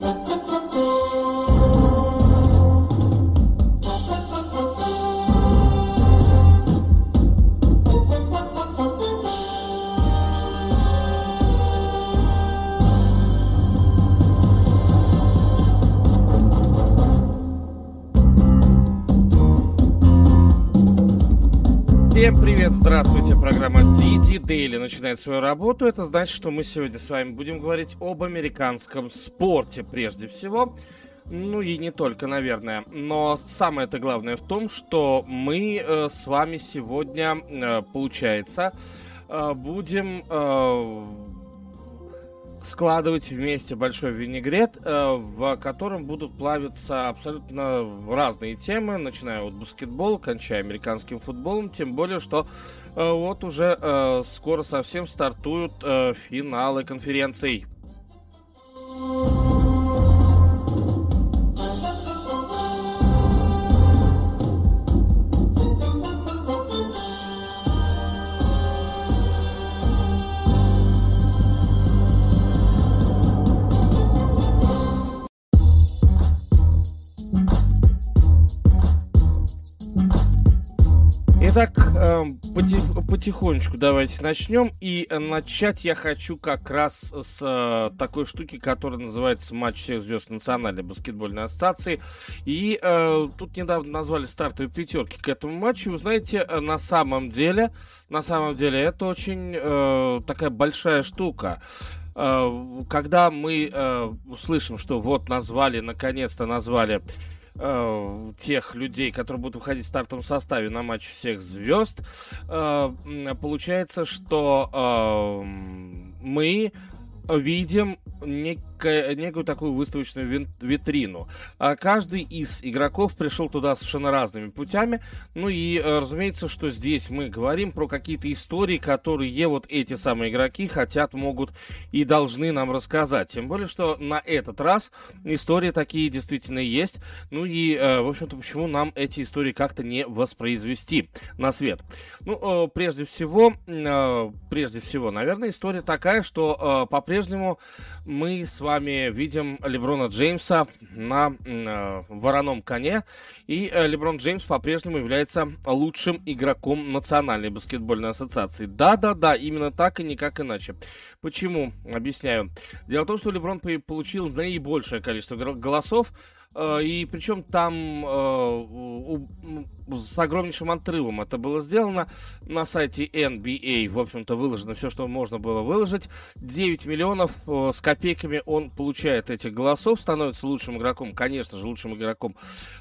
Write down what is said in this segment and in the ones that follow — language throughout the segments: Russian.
Всем привет, здравствуйте, программа DD Daily начинает свою работу. Это значит, что мы сегодня с вами будем говорить об американском спорте прежде всего. Ну и не только, наверное. Но самое это главное в том, что мы э, с вами сегодня, э, получается, э, будем э, складывать вместе большой винегрет, э, в котором будут плавиться абсолютно разные темы, начиная от баскетбола, кончая американским футболом, тем более, что э, вот уже э, скоро совсем стартуют финалы конференций. Итак, эм, потихонечку давайте начнем. И начать я хочу как раз с э, такой штуки, которая называется матч всех звезд Национальной баскетбольной ассоциации. И э, тут недавно назвали стартовые пятерки к этому матчу. Вы знаете, э, на самом деле, на самом деле это очень э, такая большая штука э, когда мы э, услышим, что вот назвали, наконец-то назвали э, тех людей, которые будут выходить в стартовом составе на матч всех звезд, э, получается, что э, мы видим некое, некую такую выставочную витрину. А каждый из игроков пришел туда совершенно разными путями. Ну и, э, разумеется, что здесь мы говорим про какие-то истории, которые вот эти самые игроки хотят, могут и должны нам рассказать. Тем более, что на этот раз истории такие действительно есть. Ну и, э, в общем-то, почему нам эти истории как-то не воспроизвести на свет? Ну, э, прежде всего, прежде всего, наверное, история такая, что по-прежнему мы с вами видим Леброна Джеймса на э, вороном коне. И э, Леброн Джеймс по-прежнему является лучшим игроком Национальной баскетбольной ассоциации. Да-да-да, именно так и никак иначе. Почему? Объясняю. Дело в том, что Леброн получил наибольшее количество голосов. Э, и причем там э, с огромнейшим отрывом это было сделано. На сайте NBA, в общем-то, выложено все, что можно было выложить. 9 миллионов э, с копейками он получает этих голосов, становится лучшим игроком, конечно же, лучшим игроком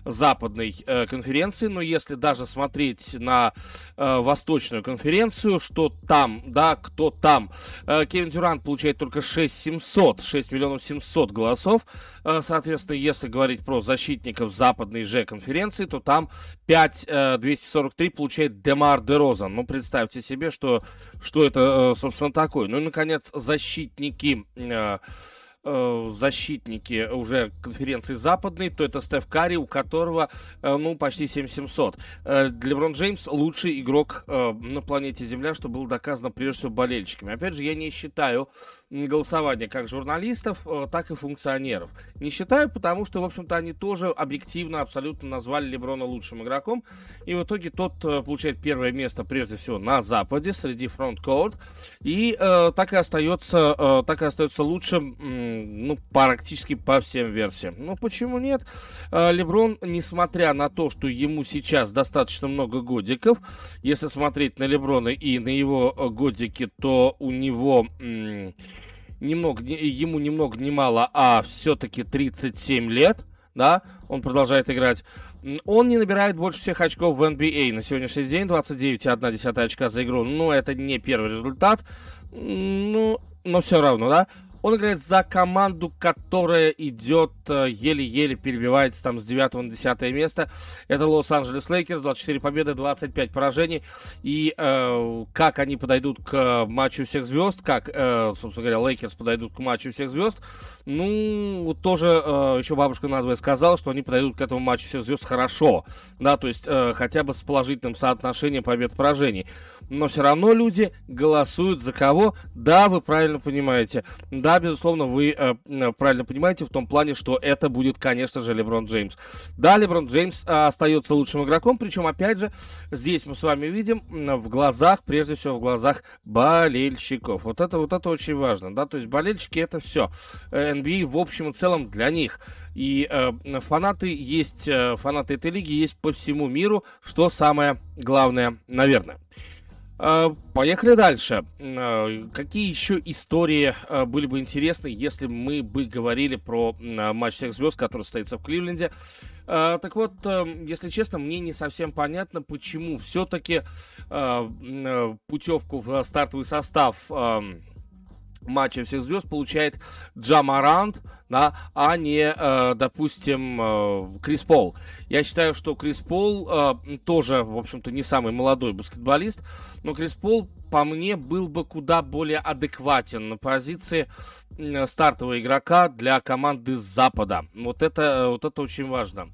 западной э, конференции. Но если даже смотреть на э, восточную конференцию, что там, да, кто там, э, Кевин Дюрант получает только 6 700, 6 миллионов 700 голосов. Э, соответственно, если говорить про защитников западной же конференции, то там 5 243 э, получает Демар де Розан. Ну, представьте себе, что, что это, э, собственно, такое. Ну и, наконец, защитники э, защитники уже конференции западной, то это Стеф Карри, у которого, ну, почти 7700. Леброн Джеймс лучший игрок на планете Земля, что было доказано прежде всего болельщиками. Опять же, я не считаю голосования как журналистов, э, так и функционеров. Не считаю, потому что, в общем-то, они тоже объективно абсолютно назвали Леброна лучшим игроком. И в итоге тот э, получает первое место, прежде всего, на Западе, среди фронт-корт. И э, так и остается, э, так и остается лучшим, э, ну, практически по всем версиям. Ну, почему нет? Э, Леброн, несмотря на то, что ему сейчас достаточно много годиков, если смотреть на Леброна и на его э, годики, то у него... М- немного, ему ни много ни мало, а все-таки 37 лет, да, он продолжает играть. Он не набирает больше всех очков в NBA. На сегодняшний день 29,1 очка за игру. Ну, это не первый результат. Ну, но все равно, да. Он играет за команду, которая идет э, еле-еле перебивается там с 9 на 10 место. Это Лос-Анджелес Лейкерс, 24 победы, 25 поражений. И э, как они подойдут к матчу всех звезд, как, э, собственно говоря, Лейкерс подойдут к матчу всех звезд, ну, тоже э, еще бабушка надвое сказала, что они подойдут к этому матчу всех звезд хорошо. Да, то есть э, хотя бы с положительным соотношением побед-поражений. Но все равно люди голосуют за кого? Да, вы правильно понимаете. Да, безусловно, вы э, правильно понимаете в том плане, что это будет, конечно же, Леброн Джеймс. Да, Леброн Джеймс э, остается лучшим игроком, причем, опять же, здесь мы с вами видим в глазах, прежде всего в глазах болельщиков. Вот это, вот это очень важно, да, то есть болельщики это все. NBA в общем и целом для них. И э, фанаты есть, э, фанаты этой лиги есть по всему миру, что самое главное, наверное. Э, поехали дальше. Э, какие еще истории э, были бы интересны, если мы бы говорили про матч всех звезд, который состоится в Кливленде? Так вот, если честно, мне не совсем понятно, почему все-таки путевку в стартовый состав матча всех звезд получает Джамарант, да, а не, э, допустим, э, Крис Пол. Я считаю, что Крис Пол э, тоже, в общем-то, не самый молодой баскетболист, но Крис Пол, по мне, был бы куда более адекватен на позиции стартового игрока для команды с Запада. Вот это, вот это очень важно.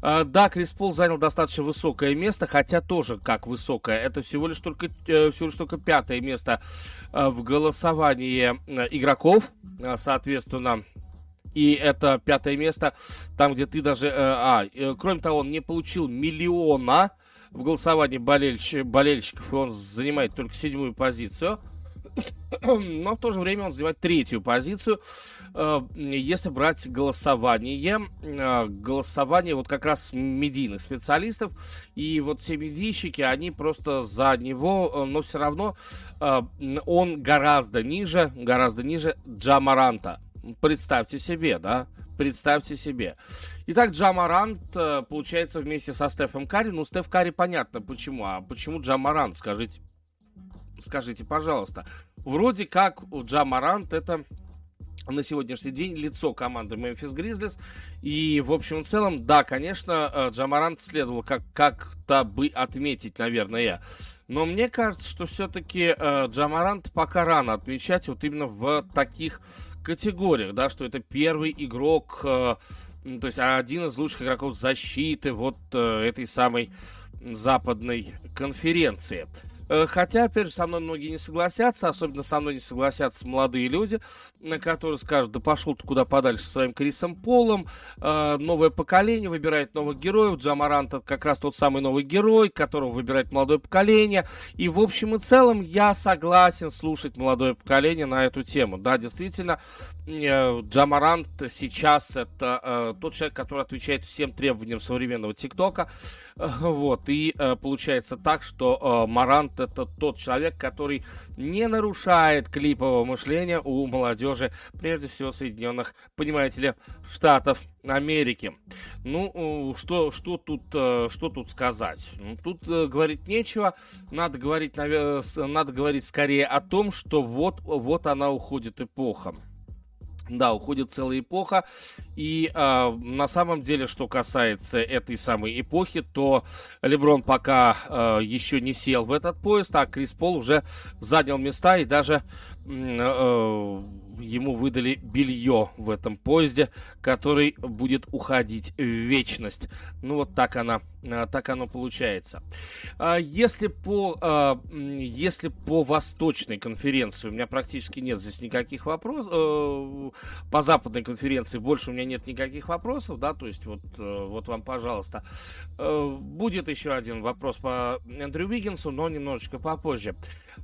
Да, Крис Пол занял достаточно высокое место, хотя тоже как высокое. Это всего лишь только, всего лишь только пятое место в голосовании игроков. Соответственно, и это пятое место, там, где ты даже... Э, а, э, кроме того, он не получил миллиона в голосовании болельщ, болельщиков, и он занимает только седьмую позицию. Но в то же время он занимает третью позицию. Э, если брать голосование, э, голосование вот как раз медийных специалистов, и вот все медийщики, они просто за него, э, но все равно он гораздо ниже, гораздо ниже Джамаранта. Представьте себе, да? Представьте себе. Итак, Джамарант, э, получается, вместе со Стефом Карри. Ну, Стеф Карри понятно почему. А почему Джамарант? Скажите, скажите, пожалуйста. Вроде как у Джамарант это на сегодняшний день лицо команды Memphis Grizzlies. И, в общем и целом, да, конечно, э, Джамарант следовало как- как-то бы отметить, наверное. Но мне кажется, что все-таки э, Джамарант пока рано отмечать вот именно в таких категориях, да, что это первый игрок, э, то есть один из лучших игроков защиты вот э, этой самой западной конференции. Э, хотя, опять же, со мной многие не согласятся, особенно со мной не согласятся молодые люди, которые скажут, да пошел ты куда подальше со своим Крисом Полом, э, новое поколение выбирает новых героев, Джамарант как раз тот самый новый герой, которого выбирает молодое поколение, и в общем и целом я согласен слушать молодое поколение на эту тему. Да, действительно, э, Джамарант сейчас это тот человек, который отвечает всем требованиям современного ТикТока, вот, и получается так, что Марант это тот человек, который не нарушает клипового мышления у молодежи, прежде всего Соединенных, понимаете ли, Штатов Америки. Ну, что, что, тут, э, что тут сказать? Ну, тут э, говорить нечего. Надо говорить, надо говорить скорее о том, что вот, вот она уходит эпоха. Да, уходит целая эпоха. И э, на самом деле, что касается этой самой эпохи, то Леброн пока э, еще не сел в этот поезд, а Крис Пол уже занял места и даже э, ему выдали белье в этом поезде, который будет уходить в вечность. Ну вот так она, так оно получается. А если по, э, если по Восточной конференции у меня практически нет здесь никаких вопросов, э, по Западной конференции больше у меня нет никаких вопросов, да, то есть вот, вот вам, пожалуйста. Будет еще один вопрос по Эндрю Уиггинсу, но немножечко попозже.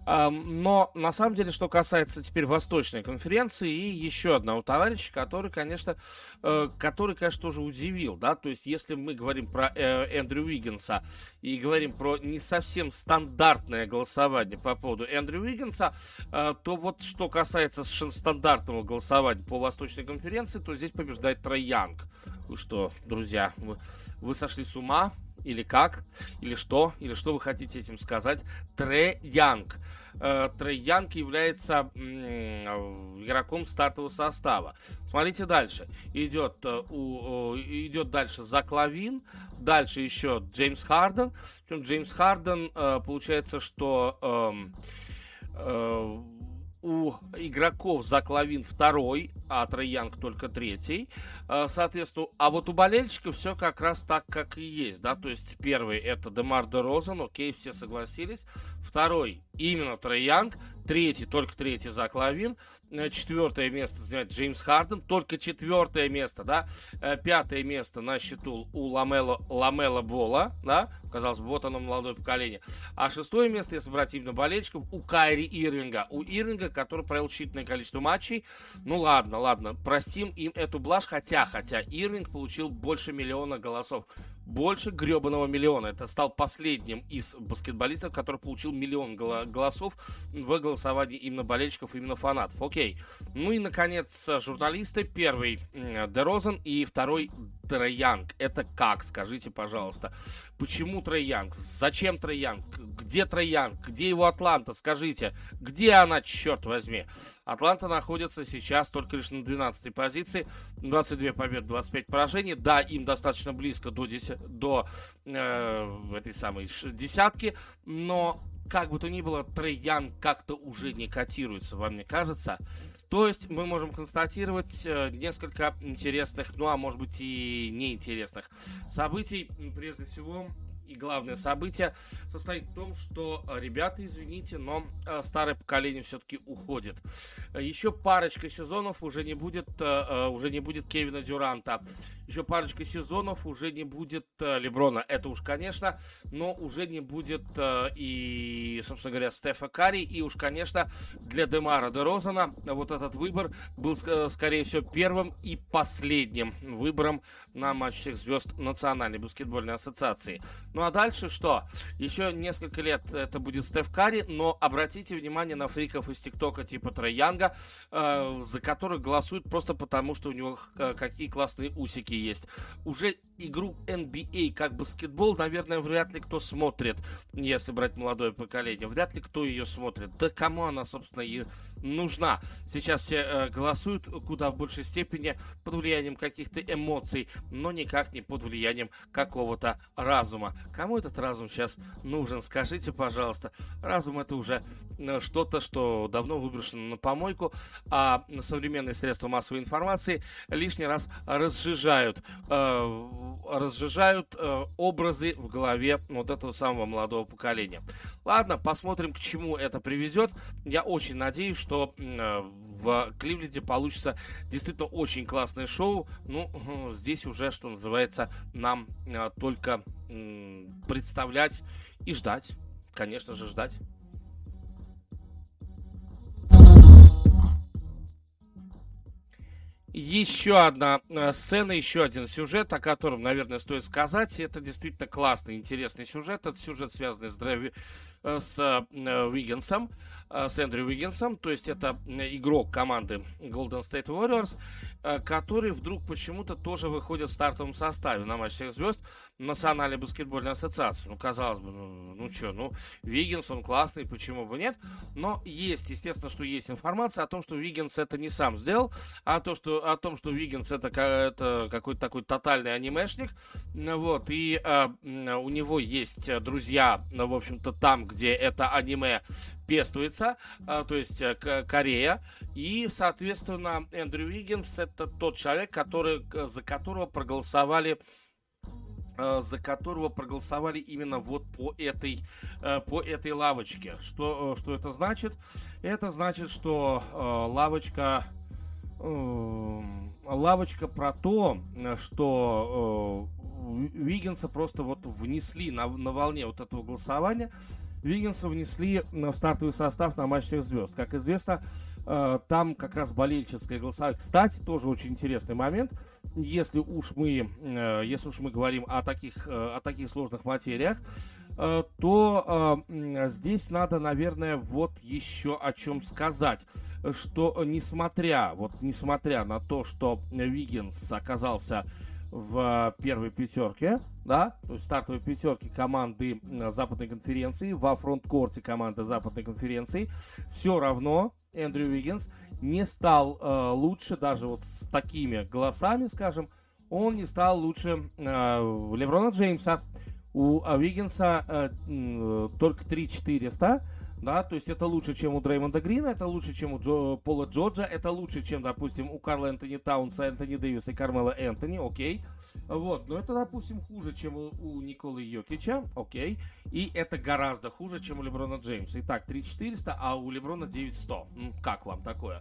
Но на самом деле, что касается теперь Восточной конференции, и еще одного товарища, который, конечно, э, который, конечно, тоже удивил, да, то есть если мы говорим про э, Эндрю Уиггинса и говорим про не совсем стандартное голосование по поводу Эндрю Уиггинса, э, то вот что касается стандартного голосования по Восточной конференции, то здесь побеждает Трой Янг. Вы что, друзья, вы, вы сошли с ума? Или как? Или что? Или что вы хотите этим сказать? Тре Янг. Э, Трей Янг является игроком стартового состава. Смотрите дальше. Идет, э, идет дальше Зак Лавин, дальше еще Джеймс Харден. Причем Джеймс Харден, э, получается, что эм, у игроков Зак Лавин второй, а Трей Янг только третий. Э, соответственно, а вот у болельщиков все как раз так, как и есть, да, то есть первый это Демар де Розен, окей, все согласились. Второй именно Трей Янг, третий, только третий Зак Лавин, Э, четвертое место занимает Джеймс Харден, только четвертое место, да, э, пятое место на счету у Ламела, Ламела Бола, да, казалось бы, вот оно молодое поколение, а шестое место, если брать именно болельщиков, у Кайри Ирвинга, у Ирвинга, который провел считанное количество матчей, ну ладно, ладно, простим им эту блажь, хотя, хотя Ирвинг получил больше миллиона голосов, больше гребаного миллиона. Это стал последним из баскетболистов, который получил миллион голосов в голосовании именно болельщиков, именно фанатов. Окей. Ну и, наконец, журналисты. Первый Дерозен и второй Трей Янг. Это как, скажите, пожалуйста. Почему Трей Янг? Зачем Трей Янг? Где Трей Янг? Где его Атланта? Скажите, где она, черт возьми? Атланта находится сейчас только лишь на 12-й позиции. 22 победы, 25 поражений. Да, им достаточно близко до, 10, до э, этой самой десятки, но как бы то ни было, Трей Янг как-то уже не котируется, вам не кажется? То есть мы можем констатировать э, несколько интересных, ну а может быть и неинтересных событий. Прежде всего, и главное событие состоит в том, что, э, ребята, извините, но э, старое поколение все-таки уходит. Еще парочка сезонов уже не будет, э, уже не будет Кевина Дюранта. Еще парочка сезонов уже не будет Леброна. Это уж, конечно, но уже не будет и, собственно говоря, Стефа Карри. И уж, конечно, для Демара де Розана вот этот выбор был, скорее всего, первым и последним выбором на матч всех звезд Национальной баскетбольной ассоциации. Ну а дальше что? Еще несколько лет это будет Стеф Карри, но обратите внимание на фриков из ТикТока типа Трей Янга, э, за которых голосуют просто потому, что у него э, какие классные усики есть. Уже игру NBA а как баскетбол, наверное, вряд ли кто смотрит, если брать молодое поколение. Вряд ли кто ее смотрит. Да кому она, собственно, и нужна? Сейчас все э, голосуют куда в большей степени под влиянием каких-то эмоций, но никак не под влиянием какого-то разума. Кому этот разум сейчас нужен? Скажите, пожалуйста. Разум это уже э, что-то, что давно выброшено на помойку, а современные средства массовой информации лишний раз разжижают, э, разжижают э, образы в голове вот этого самого молодого поколения. Ладно, посмотрим, к чему это приведет. Я очень надеюсь, что э, в Кливленде получится действительно очень классное шоу. Ну, здесь уже, что называется, нам э, только представлять и ждать. Конечно же, ждать. Еще одна э, сцена, еще один сюжет, о котором, наверное, стоит сказать. Это действительно классный, интересный сюжет. Это сюжет, связанный с, Дрэви, э, с э, Уиггинсом. Э, с Эндрю Уиггинсом, то есть это игрок команды Golden State Warriors, э, который вдруг почему-то тоже выходит в стартовом составе на матч звезд Национальной баскетбольной ассоциации. Ну, казалось бы, ну, ну что, ну, Виггинс, он классный, почему бы нет? Но есть, естественно, что есть информация о том, что Виггинс это не сам сделал, а то, что, о том, что Виггинс это, это какой-то такой тотальный анимешник, вот, и э, у него есть друзья, в общем-то, там, где это аниме пестуется, а, то есть э, Корея. И, соответственно, Эндрю Уиггинс это тот человек, который, за которого проголосовали э, за которого проголосовали именно вот по этой, э, по этой лавочке. Что, что это значит? Это значит, что лавочка, лавочка про то, что Виггинса просто вот внесли на, на волне вот этого голосования Виггинса внесли в стартовый состав на матч всех звезд. Как известно, э, там как раз болельческое голосование. Кстати, тоже очень интересный момент. Если уж мы, э, если уж мы говорим о таких, э, о таких сложных материях, то здесь надо, наверное, вот еще о чем сказать что несмотря, вот несмотря на то, что Виггинс оказался в первой пятерке, да, то есть стартовой пятерке команды Западной конференции, во фронткорте команды Западной конференции, все равно Эндрю Уиггинс не стал э, лучше, даже вот с такими голосами, скажем, он не стал лучше э, Леброна Джеймса. У Уиггинса э, только 3 400, да, то есть это лучше, чем у Дреймонда Грина, это лучше, чем у Джо, Пола Джорджа, это лучше, чем, допустим, у Карла Энтони Таунса, Энтони Дэвиса и Кармела Энтони, окей, вот, но это, допустим, хуже, чем у, у Николы Йокича, окей, и это гораздо хуже, чем у Леброна Джеймса. Итак, 3400, а у Леброна 9100. Как вам такое?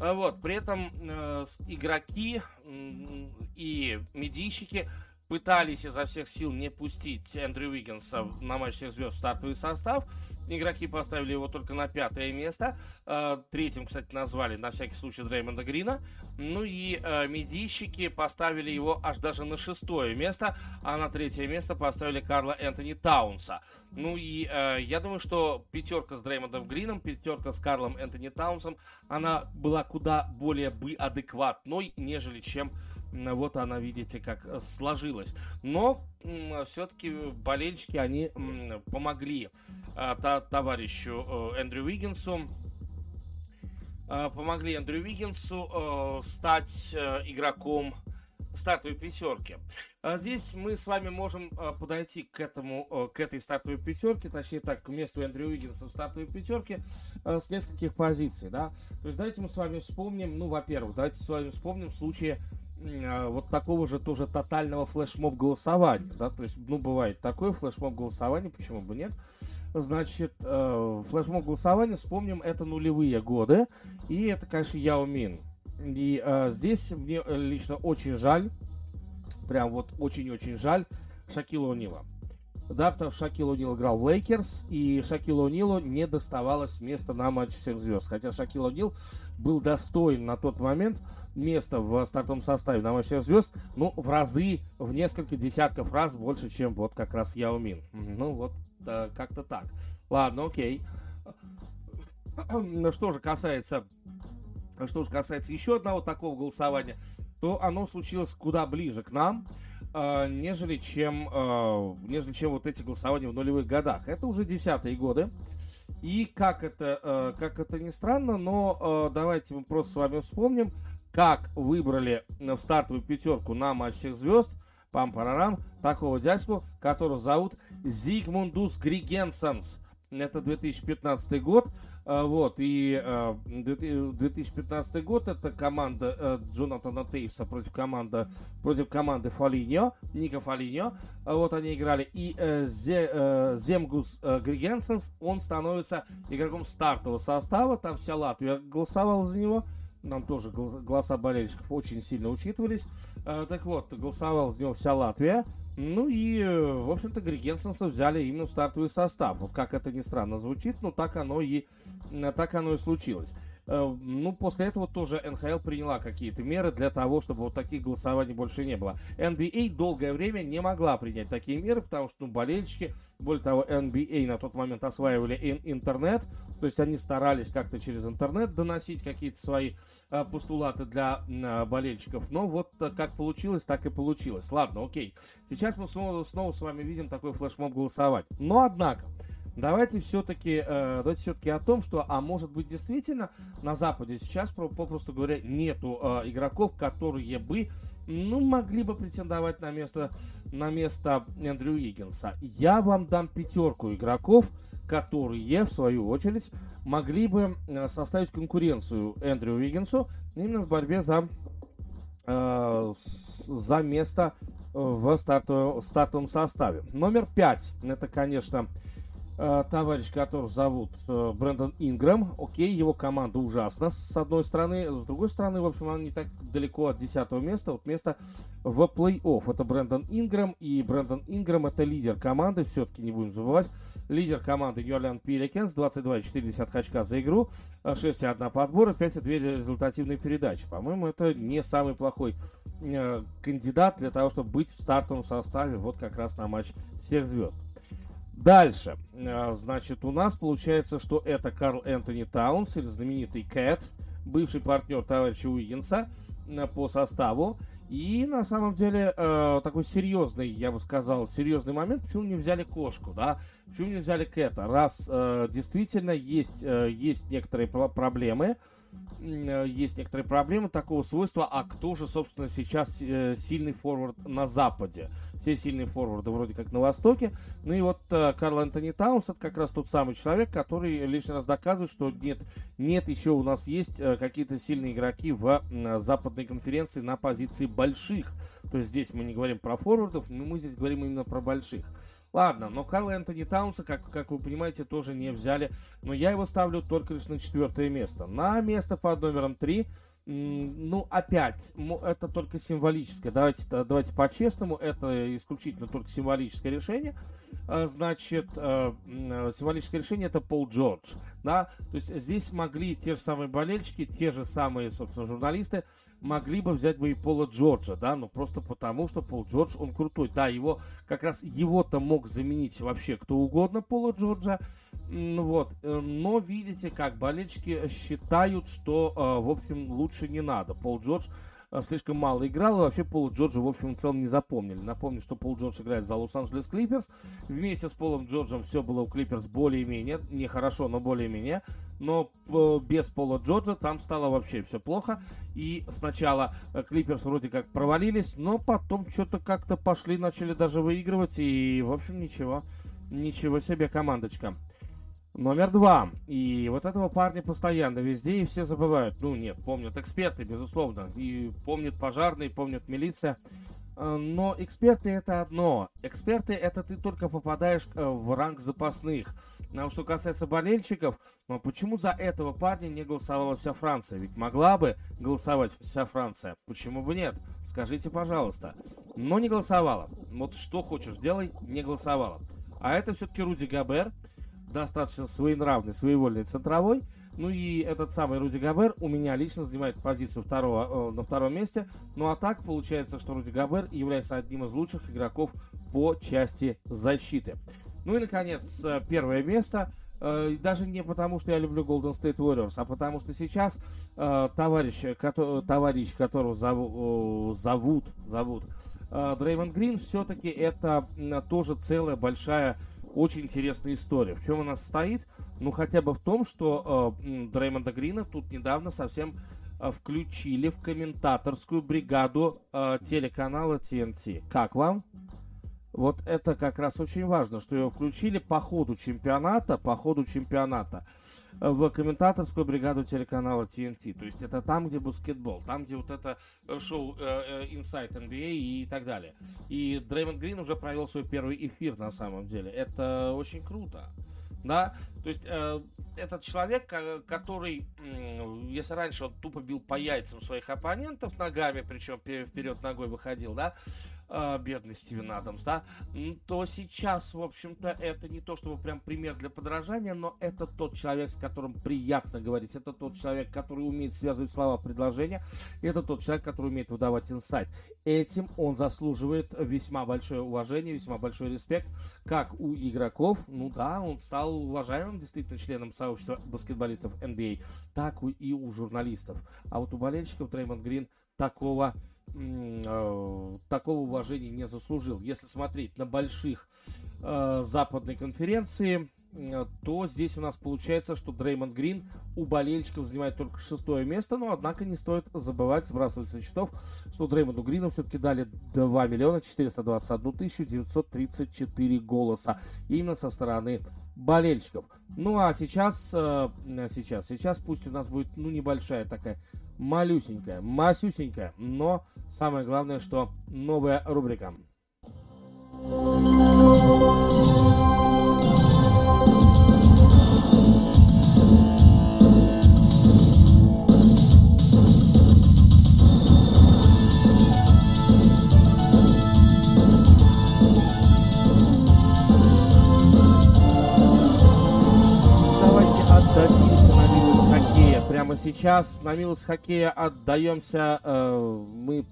А вот, при этом э, игроки э, и медийщики пытались изо всех сил не пустить Эндрю Уиггинса на матч всех звезд в стартовый состав. Игроки поставили его только на пятое место. Э, третьим, кстати, назвали на всякий случай Дреймонда Грина. Ну и э, медийщики поставили его аж даже на шестое место, а на третье место поставили Карла Энтони Таунса. Ну и э, я думаю, что пятерка с Дреймондом Грином, пятерка с Карлом Энтони Таунсом, она была куда более бы адекватной, нежели чем вот она, видите, как э, сложилась. Но все-таки болельщики, они помогли а, товарищу э, Эндрю Уиггинсу э, помогли Эндрю Уиггинсу стать игроком стартовой пятерки. А здесь мы с вами можем подойти к этому, к этой стартовой пятерке, точнее так, к месту Эндрю Уиггинса в стартовой пятерке с нескольких позиций, да. То есть давайте мы с вами вспомним, ну, во-первых, давайте с вами вспомним случаи вот такого же тоже тотального флешмоб голосования, да, то есть, ну, бывает такое флешмоб голосование, почему бы нет. Значит, э, флешмоб голосования, вспомним, это нулевые годы, и это, конечно, Яо Мин. И э, здесь мне лично очень жаль, прям вот очень-очень жаль Шакила О'Нила. Да, потому что Шакил О'Нил играл в Лейкерс, и Шакилу О'Нилу не доставалось места на матче всех звезд. Хотя Шакил О'Нил был достоин на тот момент места в стартовом составе на матче всех звезд, ну, в разы, в несколько десятков раз больше, чем вот как раз Яо Мин. Ну, вот да, как-то так. Ладно, окей. Что же касается что же касается еще одного такого голосования, то оно случилось куда ближе к нам. А, нежели чем, э, нежели чем вот эти голосования в нулевых годах. Это уже десятые годы. И как это, э, как это ни странно, но давайте мы просто с вами вспомним, как выбрали в стартовую пятерку на матч звезд пам парарам такого дядьку, которого зовут Зигмундус Григенсенс. Это 2015 год. А, вот, и 2015 э, год это команда э, Джонатана Тейвса против команды, против команды Фолиньо, Ника Фолиньо. А вот они играли. И э, Земгус Григенсенс, он становится игроком стартового состава. Там вся Латвия голосовала за него. Нам тоже голоса болельщиков очень сильно учитывались. А, так вот, голосовала за него вся Латвия. Ну и, в общем-то, Григенсенса взяли именно в стартовый состав. Вот как это ни странно звучит, но так оно и Э, так оно и случилось. Э, ну, после этого тоже НХЛ приняла какие-то меры для того, чтобы вот таких голосований больше не было. NBA долгое время не могла принять такие меры, потому что, ну, болельщики, более того, NBA на тот момент осваивали интернет, то есть они старались как-то через интернет доносить какие-то свои э, постулаты для э, болельщиков, но вот как получилось, так и получилось. Ладно, окей. Сейчас мы снова, снова с вами видим такой флешмоб голосовать. Но, однако, Давайте все-таки, э, давайте все-таки о том, что, а может быть действительно на Западе сейчас, попросту говоря, нету э, игроков, которые бы, ну, могли бы претендовать на место, на место Эндрю Иггинса. Я вам дам пятерку игроков, которые, в свою очередь, могли бы э, составить конкуренцию Эндрю Уиггинсу именно в борьбе за, э, за место в стартовом, стартовом составе. Номер пять, это, конечно, Э, товарищ, которого зовут э, Брэндон Ингрэм. Окей, его команда ужасна, с одной стороны. С другой стороны, в общем, она не так далеко от 10 места, вот место в плей-офф. Это Брэндон Ингрэм, и Брэндон Ингрэм это лидер команды, все-таки не будем забывать. Лидер команды Нью-Орлеан Пеликенс, 22,4 очка за игру, 6,1 подбора, 5,2 результативные передачи. По-моему, это не самый плохой э, кандидат для того, чтобы быть в стартовом составе вот как раз на матч всех звезд. Дальше. А, значит, у нас получается, что это Карл Энтони Таунс, или знаменитый Кэт, бывший партнер товарища Уиггинса по составу. И на самом деле э, такой серьезный, я бы сказал, серьезный момент, почему не взяли кошку, да? Почему не взяли Кэта? Раз э, действительно есть, э, есть некоторые проблемы, э, есть некоторые проблемы такого свойства, а кто же, собственно, сейчас э, сильный форвард на Западе? Все сильные форварды вроде как на Востоке. Ну и вот э, Карл Антони Таунс, это как раз тот самый человек, который лишний раз доказывает, что нет, нет, еще у нас есть какие-то сильные игроки в западной конференции на позиции больших. То есть здесь мы не говорим про форвардов, но мы здесь говорим именно про больших. Ладно, но Карла Энтони Таунса, как, как вы понимаете, тоже не взяли. Но я его ставлю только лишь на четвертое место. На место под номером три ну, опять, это только символическое. Давайте, давайте по-честному, это исключительно только символическое решение. А, значит, э, символическое решение это Пол Джордж. Да? То есть здесь могли те же самые болельщики, те же самые, собственно, журналисты могли бы взять бы и Пола Джорджа, да, ну просто потому, что Пол Джордж, он крутой. Да, его, как раз его-то мог заменить вообще кто угодно Пола Джорджа, вот, э, но видите, как болельщики считают, что, э, в общем, лучше не надо. Пол Джордж Э, слишком мало играл, и вообще Пола Джорджа, в общем, в целом не запомнили. Напомню, что Пол Джордж играет за Лос-Анджелес Клиперс. Вместе с Полом Джорджем все было у Клиперс более-менее, не хорошо, но более-менее. Но э, без Пола Джорджа там стало вообще все плохо. И сначала э, Клиперс вроде как провалились, но потом что-то как-то пошли, начали даже выигрывать. И, в общем, ничего, ничего себе командочка. Номер два. И вот этого парня постоянно везде и все забывают. Ну нет, помнят эксперты, безусловно. И помнят пожарные, помнят милиция. Э, но эксперты это одно. Эксперты это ты только попадаешь в ранг запасных. А что касается болельщиков, ну почему за этого парня не голосовала вся Франция? Ведь могла бы голосовать вся Франция. Почему бы нет? Скажите, пожалуйста. Но не голосовала. Вот что хочешь делай, не голосовала. А это все-таки Руди Габер достаточно своенравный, своевольный центровой. Ну и этот самый Руди Габер у меня лично занимает позицию второго, э, на втором месте. Ну а так получается, что Руди Габер является одним из лучших игроков по части защиты. Ну и, наконец, э, первое место. Э, даже не потому, что я люблю Golden State Warriors, а потому что сейчас э, товарищ, товарищ, которого зову, зовут, зовут Дреймонд Грин, все-таки это тоже целая большая очень интересная история. В чем она состоит? Ну, хотя бы в том, что э, Дреймонда Грина тут недавно совсем включили в комментаторскую бригаду э, телеканала TNT. Как вам? Вот это как раз очень важно, что его включили по ходу чемпионата, по ходу чемпионата э, в комментаторскую бригаду телеканала TNT. То есть это там, где баскетбол, там, где вот это э, шоу э, Inside NBA и так далее. И Дреймонд Грин уже провел свой первый эфир на самом деле. Это очень круто. Да, то есть э, этот человек, который, э, если раньше он тупо бил по яйцам своих оппонентов ногами, причем вперед ногой выходил, да, э, бедный Стивен Адамс, да, то сейчас, в общем-то, это не то, чтобы прям пример для подражания, но это тот человек, с которым приятно говорить, это тот человек, который умеет связывать слова предложения, это тот человек, который умеет выдавать инсайт. Этим он заслуживает весьма большое уважение, весьма большой респект, как у игроков, ну да, он стал уважаемым действительно членом сообщества баскетболистов NBA, так и у журналистов. А вот у болельщиков Дреймонд Грин такого такого уважения не заслужил. Если смотреть на больших э, западной конференции, э, то здесь у нас получается, что Дреймонд Грин у болельщиков занимает только шестое место, но однако не стоит забывать, сбрасывать со счетов, что Дреймонду Грину все-таки дали 2 миллиона 421 тысячу 934 голоса именно со стороны болельщиков. Ну а сейчас, э, сейчас, сейчас пусть у нас будет, ну, небольшая такая, малюсенькая, масюсенькая, но самое главное, что новая рубрика. Сейчас на милость хоккея отдаемся э, мы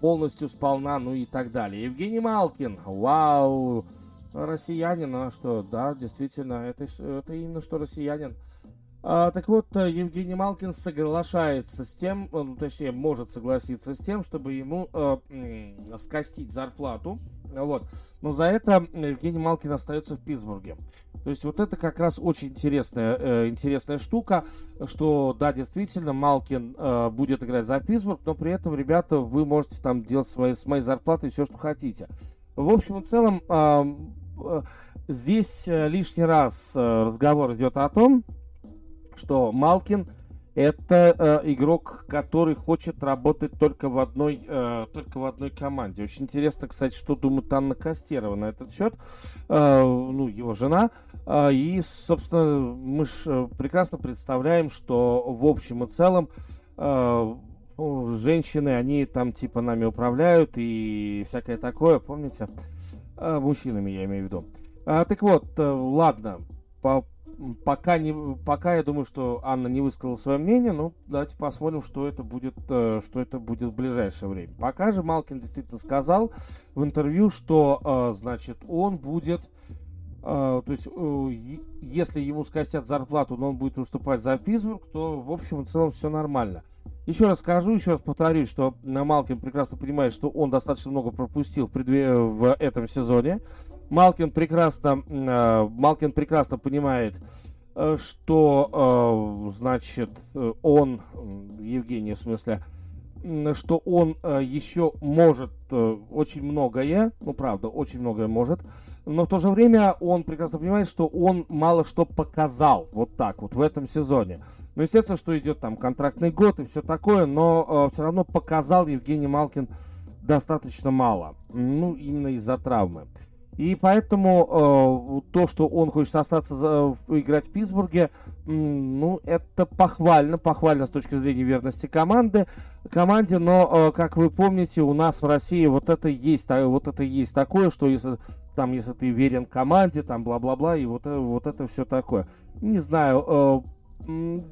полностью сполна, ну и так далее. Евгений Малкин, вау, россиянин, а что, да, действительно, это, это именно что россиянин. А, так вот, Евгений Малкин соглашается с тем, э, ну, точнее, может согласиться с тем, чтобы ему э, скостить зарплату Вот. Но за это Евгений Малкин остается в Питтсбурге. То есть вот это как раз очень интересная, э, интересная штука, что да, действительно, Малкин э, будет играть за Питтсбург, но при этом, ребята, вы можете там делать свои, с моей зарплатой все, что хотите. В общем и целом, э, э, здесь э, лишний раз э, разговор идет о том, что Малкин – это э, игрок, который хочет работать только в одной, э, только в одной команде. Очень интересно, кстати, что думает Анна Костерова на этот счет, э, ну, его жена. Э, и, собственно, мы ж э, прекрасно представляем, что в общем и целом э, ну, женщины, они там типа нами управляют и всякое такое, помните? Э, мужчинами я имею в виду. А, так вот, э, ладно, по пока, не, пока я думаю, что Анна не высказала свое мнение, ну, давайте посмотрим, что это будет, э, что это будет в ближайшее время. Пока же Малкин действительно сказал в интервью, что, э, значит, он будет, э, то есть, если ему скостят зарплату, но он будет уступать за Питтсбург, то, в общем и целом, все нормально. Еще раз скажу, еще раз повторюсь, что Малкин прекрасно понимает, что он достаточно много пропустил в, в этом сезоне. Малкин прекрасно, э, Малкин прекрасно понимает, э, что, э, значит, он, Евгений в смысле, что он еще может очень многое, ну правда, очень многое может, но в то же время он прекрасно понимает, что он мало что показал вот так вот в этом сезоне. Ну, естественно, что идет там контрактный год и все такое, но все равно показал Евгений Малкин достаточно мало, ну, именно из-за травмы. И поэтому э, то, что он хочет остаться за, играть в Питтсбурге, ну, это похвально, похвально с точки зрения верности команды, команде, но, э, как вы помните, у нас в России вот это есть, вот это есть такое, что если там, если ты верен команде, там, бла-бла-бла, и вот, э, вот это все такое. Не знаю, э,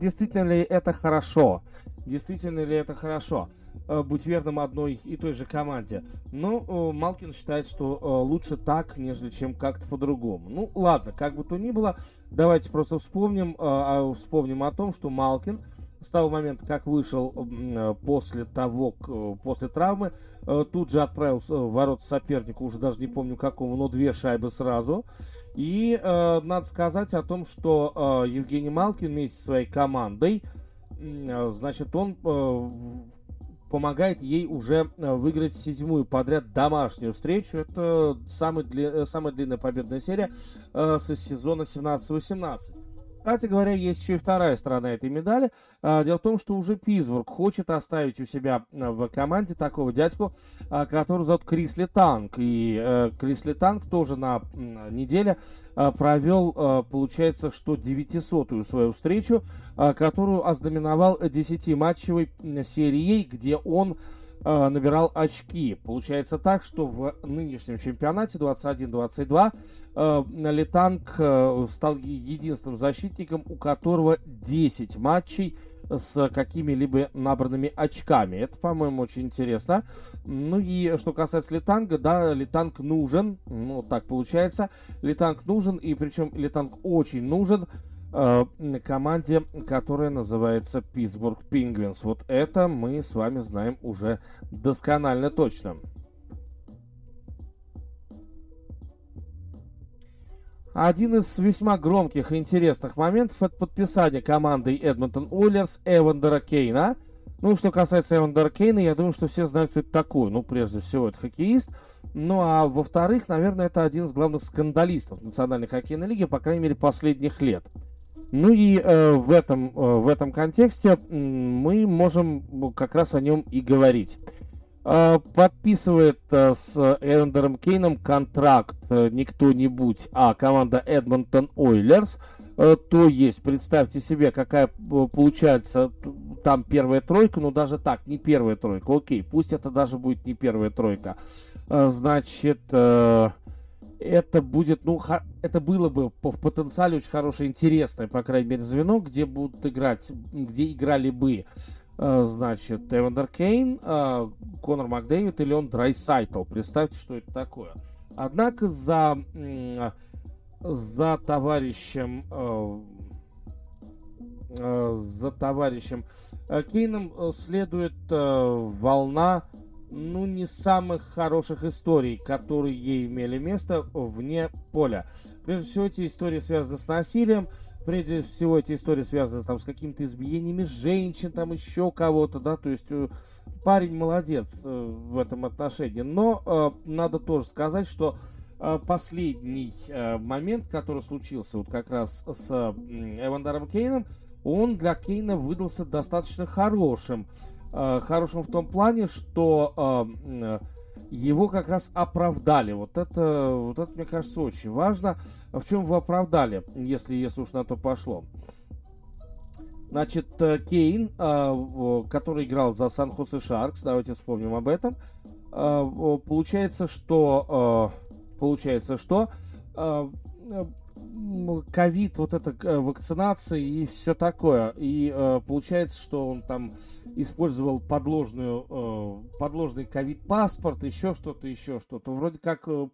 действительно ли это хорошо, действительно ли это хорошо. Э, быть верным одной и той же команде. Но э, Малкин считает, что э, лучше так, нежели чем как-то по-другому. Ну, ладно, как бы то ни было, давайте просто вспомним, а, вспомним о том, что Малкин с того момента, как вышел после того, после травмы, тут же отправился в ворот соперника, уже даже не помню какому, но две шайбы сразу. И надо сказать о том, что Евгений Малкин вместе со своей командой, значит, он помогает ей уже э, выиграть седьмую подряд домашнюю встречу. Это самый дли... Э, самая длинная победная серия э, со сезона 17-18. Кстати говоря, есть еще и вторая сторона этой медали. А, дело в том, что уже Питтсбург хочет оставить у себя а, в команде такого дядьку, а, который зовут Крисли Танк. И э, Крисли Танк тоже на неделе провел, получается, что 900-ю свою встречу, которую ознаменовал 10-матчевой серией, где он э, набирал очки. Получается так, что в нынешнем чемпионате 21-22 э, Летанг э, стал единственным защитником, у которого 10 матчей с какими-либо набранными очками. Это, по-моему, очень интересно. Ну и что касается Летанга, да, Летанг нужен, ну так получается. Летанг нужен, и причем Летанг очень нужен Э, команде, которая называется Питтсбург Пингвинс. Вот это мы с вами знаем уже досконально точно. Один из весьма громких и интересных моментов это подписание командой Эдмонтон Ойлерс Эвандера Кейна. Ну, что касается Эвандера Кейна, я думаю, что все знают, кто это такой. Ну, прежде всего, это хоккеист. Ну, а во-вторых, наверное, это один из главных скандалистов Национальной хоккейной лиги, по крайней мере, последних лет. Ну и э, в, этом, э, в этом контексте мы можем как раз о нем и говорить. Э, подписывает э, с Эвандером Кейном контракт э, не кто-нибудь, а команда Эдмонтон Ойлерс. Э, то есть, представьте себе, какая э, получается там первая тройка, но даже так, не первая тройка. Окей, пусть это даже будет не первая тройка. Э, значит... Э, это будет, ну, это было бы в потенциале очень хорошее, интересное, по крайней мере, звено, где будут играть, где играли бы, э, значит, Эвандер Кейн, э, Коннор Макдэвид Леон Драйсайтль. Представьте, что это такое. Однако за, за товарищем э, за товарищем Кейном следует волна ну, не самых хороших историй, которые имели место вне поля. Прежде всего, эти истории связаны с насилием, прежде всего, эти истории связаны там, с какими-то избиениями женщин, там еще кого-то, да, то есть э, парень молодец э, в этом отношении. Но э, надо тоже сказать, что последний момент, который случился вот как раз с Эвандаром Кейном, он для Кейна выдался достаточно хорошим. Э, хорошим в том плане, что э, его как раз оправдали. Вот это, вот это, мне кажется, очень важно. В чем его оправдали, если, если уж на то пошло? Значит, э, Кейн, который играл за Сан-Хосе Шаркс, давайте вспомним об этом, получается, что получается, что ковид, вот эта э, вакцинация и все такое. И э, получается, что он там использовал подложную, э, подложный ковид-паспорт, еще что-то, еще что-то. Вроде как э,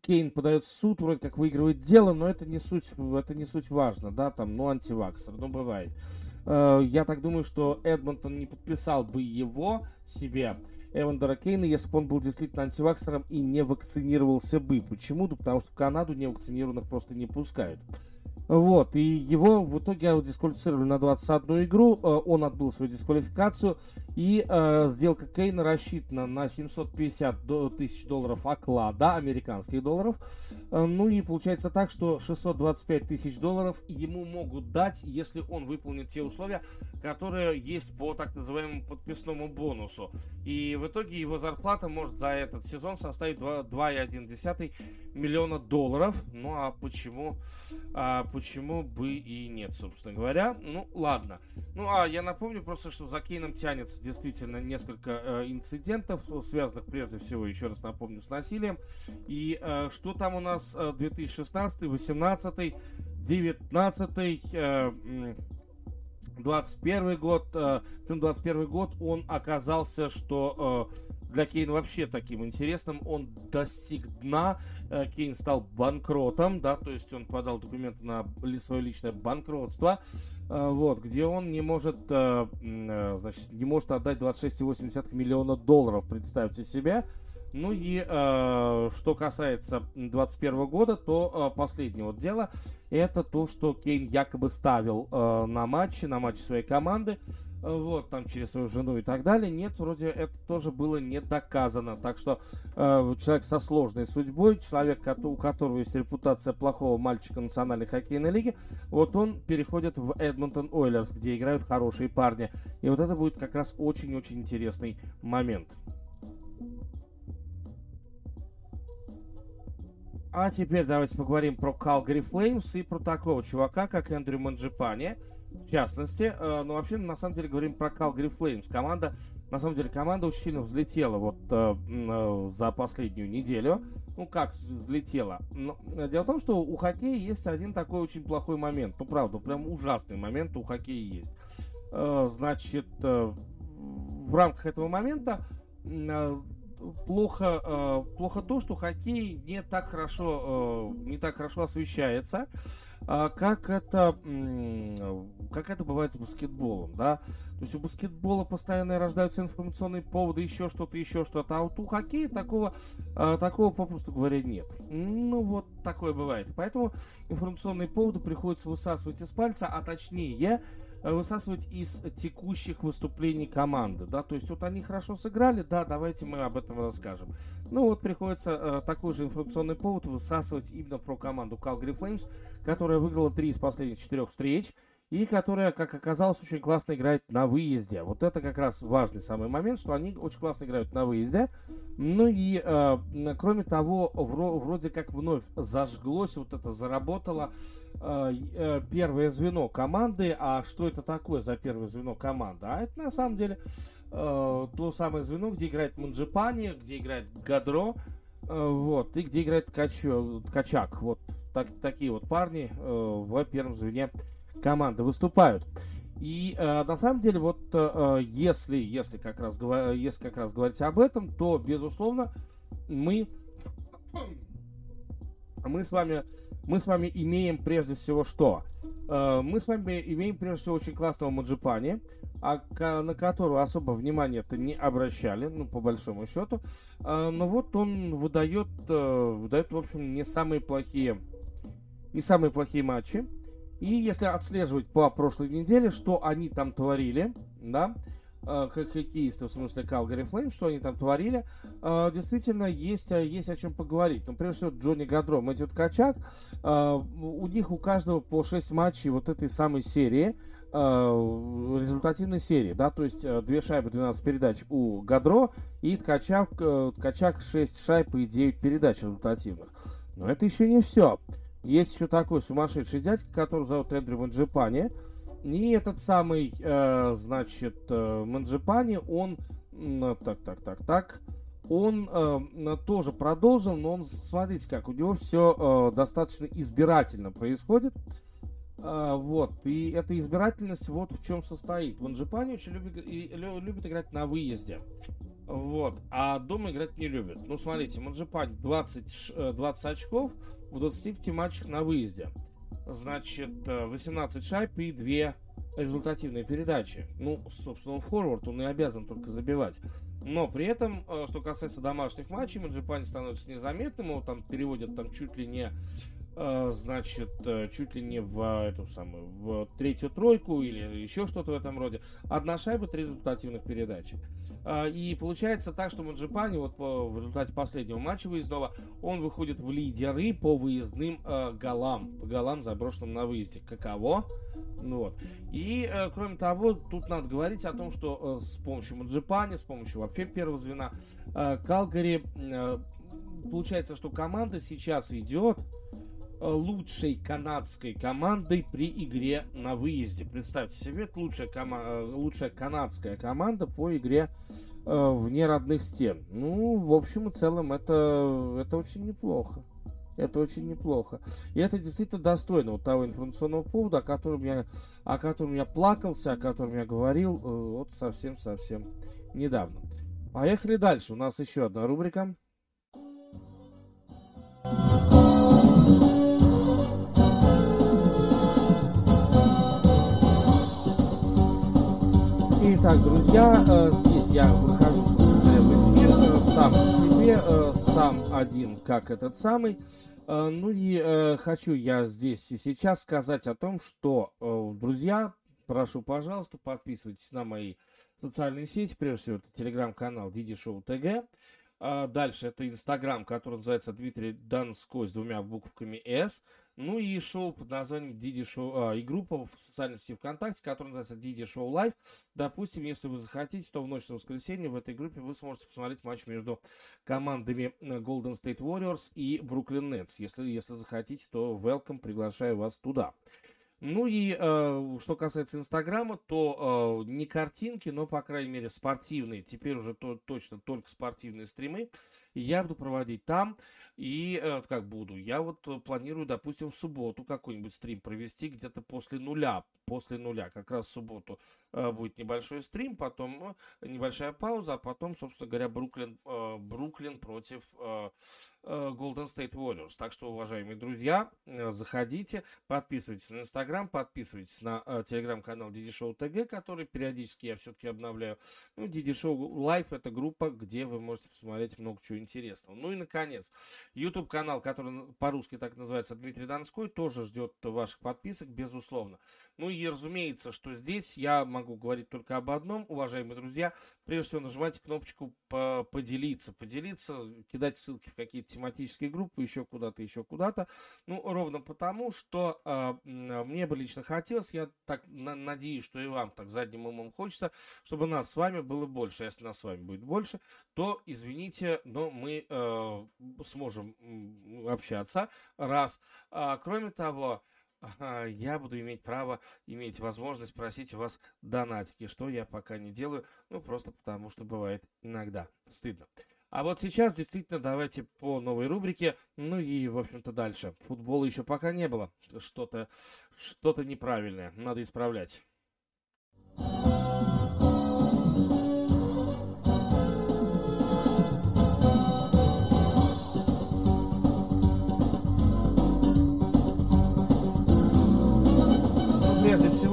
Кейн подает в суд, вроде как выигрывает дело, но это не суть, это не суть важно, да, там, ну, антиваксер, ну, бывает. Э, я так думаю, что Эдмонтон не подписал бы его себе, Эвандера Кейна, если бы он был действительно антиваксером и не вакцинировался бы. Почему? Да потому что в Канаду невакцинированных просто не пускают. Вот, и его в итоге дисквалифицировали на 21 игру, э, он отбыл свою дисквалификацию, и э, сделка Кейна рассчитана на 750 тысяч долларов оклада, американских долларов, э, ну и получается так, что 625 тысяч долларов ему могут дать, если он выполнит те условия, которые есть по так называемому подписному бонусу, и в итоге его зарплата может за этот сезон составить 2,1 миллиона долларов, ну а почему... А, почему бы и нет, собственно говоря. Ну, ладно. Ну, а я напомню просто, что за Кейном тянется действительно несколько э, инцидентов, связанных прежде всего, еще раз напомню, с насилием. И э, что там у нас 2016, 18, 19, э, 21 год, э, 21 год он оказался, что э, для Кейна вообще таким интересным. Он достиг дна. Э, Кейн стал банкротом, да, то есть он подал документы на свое личное банкротство, э, вот, где он не может, э, значит, не может отдать 26,8 миллиона долларов, представьте себе. Ну и что касается 2021 года, то последнее вот дело это то, что Кейн якобы ставил на матчи, на матчи своей команды вот, там через свою жену и так далее. Нет, вроде это тоже было не доказано. Так что э, человек со сложной судьбой, человек, у которого есть репутация плохого мальчика национальной хоккейной лиги, вот он переходит в Эдмонтон Ойлерс, где играют хорошие парни. И вот это будет как раз очень-очень интересный момент. А теперь давайте поговорим про Calgary Flames и про такого чувака, как Эндрю Манджипани в частности. Э, но вообще, на самом деле, говорим про Calgary Flames. Команда, на самом деле, команда очень сильно взлетела вот э, э, за последнюю неделю. Ну, как взлетела? Но, дело в том, что у хоккея есть один такой очень плохой момент. Ну, правда, прям ужасный момент у хоккея есть. Значит, в рамках этого момента плохо, плохо то, что хоккей не так хорошо, не так хорошо освещается, а как это, как это бывает с баскетболом, да? То есть у баскетбола постоянно рождаются информационные поводы, еще что-то, еще что-то, а вот у хоккея такого, э, такого попросту говоря нет. Ну вот такое бывает. Поэтому информационные поводы приходится высасывать из пальца, а точнее высасывать из текущих выступлений команды, да, то есть вот они хорошо сыграли, да, давайте мы об этом расскажем. Ну вот приходится э, такой же информационный повод высасывать именно про команду Calgary Flames, которая выиграла три из последних четырех встреч, и которая, как оказалось, очень классно играет на выезде. Вот это как раз важный самый момент, что они очень классно играют на выезде. Ну и, э, кроме того, вро- вроде как вновь зажглось, вот это заработало э, э, первое звено команды. А что это такое за первое звено команды? А это на самом деле э, то самое звено, где играет Манджипани, где играет Гадро, э, вот, и где играет Ткачо, Ткачак. Вот так, такие вот парни э, в первом звене команды выступают. И э, на самом деле, вот э, если, если, как раз, если как раз говорить об этом, то, безусловно, мы, мы с вами мы с вами имеем прежде всего что? Э, мы с вами имеем прежде всего очень классного Маджипани, а, на которого особо внимания-то не обращали, ну, по большому счету. Э, но вот он выдает, э, выдает, в общем, не самые плохие, не самые плохие матчи. И если отслеживать по прошлой неделе, что они там творили, да, э, хоккеисты, в смысле Калгари Флейм, что они там творили, э, действительно есть, э, есть о чем поговорить. Ну, прежде всего, Джонни Гадро, Мэтью Ткачак, у них у каждого по 6 матчей вот этой самой серии, результативной серии, да, то есть две шайбы, 12 передач у Гадро и Ткачак, Ткачак 6 шайб и 9 передач результативных. Но это еще не все. Есть еще такой сумасшедший дядька, которого зовут Эндрю Манджипани. И этот самый, э, значит, э, Манджипани, он... Э, так, так, так, так. Он э, тоже продолжил, но он, смотрите как, у него все э, достаточно избирательно происходит. Э, вот, и эта избирательность вот в чем состоит. Манджипани очень любит, и, любит играть на выезде. Вот. А дома играть не любят. Ну, смотрите, Манджипани 20, 20 очков в 25 матчах на выезде. Значит, 18 э, шайб и 2 результативные передачи. Ну, собственно, форвард он и обязан только забивать. Но при этом, э, что касается домашних матчей, Манджипани становится незаметным. Его там переводят там чуть ли не значит, э, чуть ли не в э, эту самую, в третью тройку или еще что-то в этом роде. Одна шайба, три результативных передачи. И получается так, что Маджипани вот в результате последнего матча выездного, он выходит в лидеры по выездным э, голам, по голам, заброшенным на выезде. Каково? Ну, вот. И, э, кроме того, тут надо говорить о том, что э, с помощью Маджипани, с помощью вообще первого звена, э, Калгари, э, получается, что команда сейчас идет Э, лучшей канадской командой при игре на выезде. Представьте себе, это лучшая, кома- э, лучшая канадская команда по игре э, вне родных стен. Ну, в общем и целом, это, это очень неплохо. Это очень неплохо. И это действительно достойно вот того информационного повода, о котором я, о котором я плакался, о котором я говорил э, вот совсем-совсем недавно. Поехали дальше. У нас еще одна рубрика. Итак, друзья, э, здесь я выхожу в эфир э, сам по себе, э, сам один, как этот самый. Ну и хочу я здесь и сейчас сказать о том, что, друзья, прошу, пожалуйста, подписывайтесь на мои социальные сети, прежде всего, это телеграм-канал Диди Шоу ТГ. Дальше это инстаграм, который называется Дмитрий Донской с двумя буквами С. Ну и шоу под названием Диди Шоу, а, и группа в социальной сети ВКонтакте, которая называется Диди Шоу Лайв. Допустим, если вы захотите, то в ночь на воскресенье в этой группе вы сможете посмотреть матч между командами э, Golden State Warriors и Brooklyn Nets. Если, если захотите, то welcome, приглашаю вас туда. Ну и э, что касается Инстаграма, то э, не картинки, но, по крайней мере, спортивные, теперь уже то, точно только спортивные стримы я буду проводить там. И э, как буду? Я вот э, планирую, допустим, в субботу какой-нибудь стрим провести где-то после нуля. После нуля, как раз в субботу э, будет небольшой стрим, потом э, небольшая пауза, а потом, собственно говоря, Бруклин, Бруклин против э, э, Golden State Warriors. Так что, уважаемые друзья, заходите, подписывайтесь на Инстаграм, подписывайтесь на телеграм-канал Диди Шоу ТГ, который периодически я все-таки обновляю. Ну, DD Show Live это группа, где вы можете посмотреть много чего интересного. Ну и, наконец, YouTube канал, который по-русски так называется Дмитрий Донской, тоже ждет ваших подписок, безусловно. Ну и разумеется, что здесь я могу говорить только об одном, уважаемые друзья. Прежде всего нажимайте кнопочку поделиться, поделиться, кидать ссылки в какие-то тематические группы, еще куда-то, еще куда-то. Ну, ровно потому, что э, мне бы лично хотелось, я так на надеюсь, что и вам так задним умом хочется, чтобы нас с вами было больше. Если нас с вами будет больше, то, извините, но мы э, сможем общаться. Раз. А, кроме того, я буду иметь право, иметь возможность просить у вас донатики, что я пока не делаю, ну просто потому что бывает иногда стыдно. А вот сейчас действительно давайте по новой рубрике, ну и в общем-то дальше. Футбола еще пока не было, что-то что-то неправильное, надо исправлять.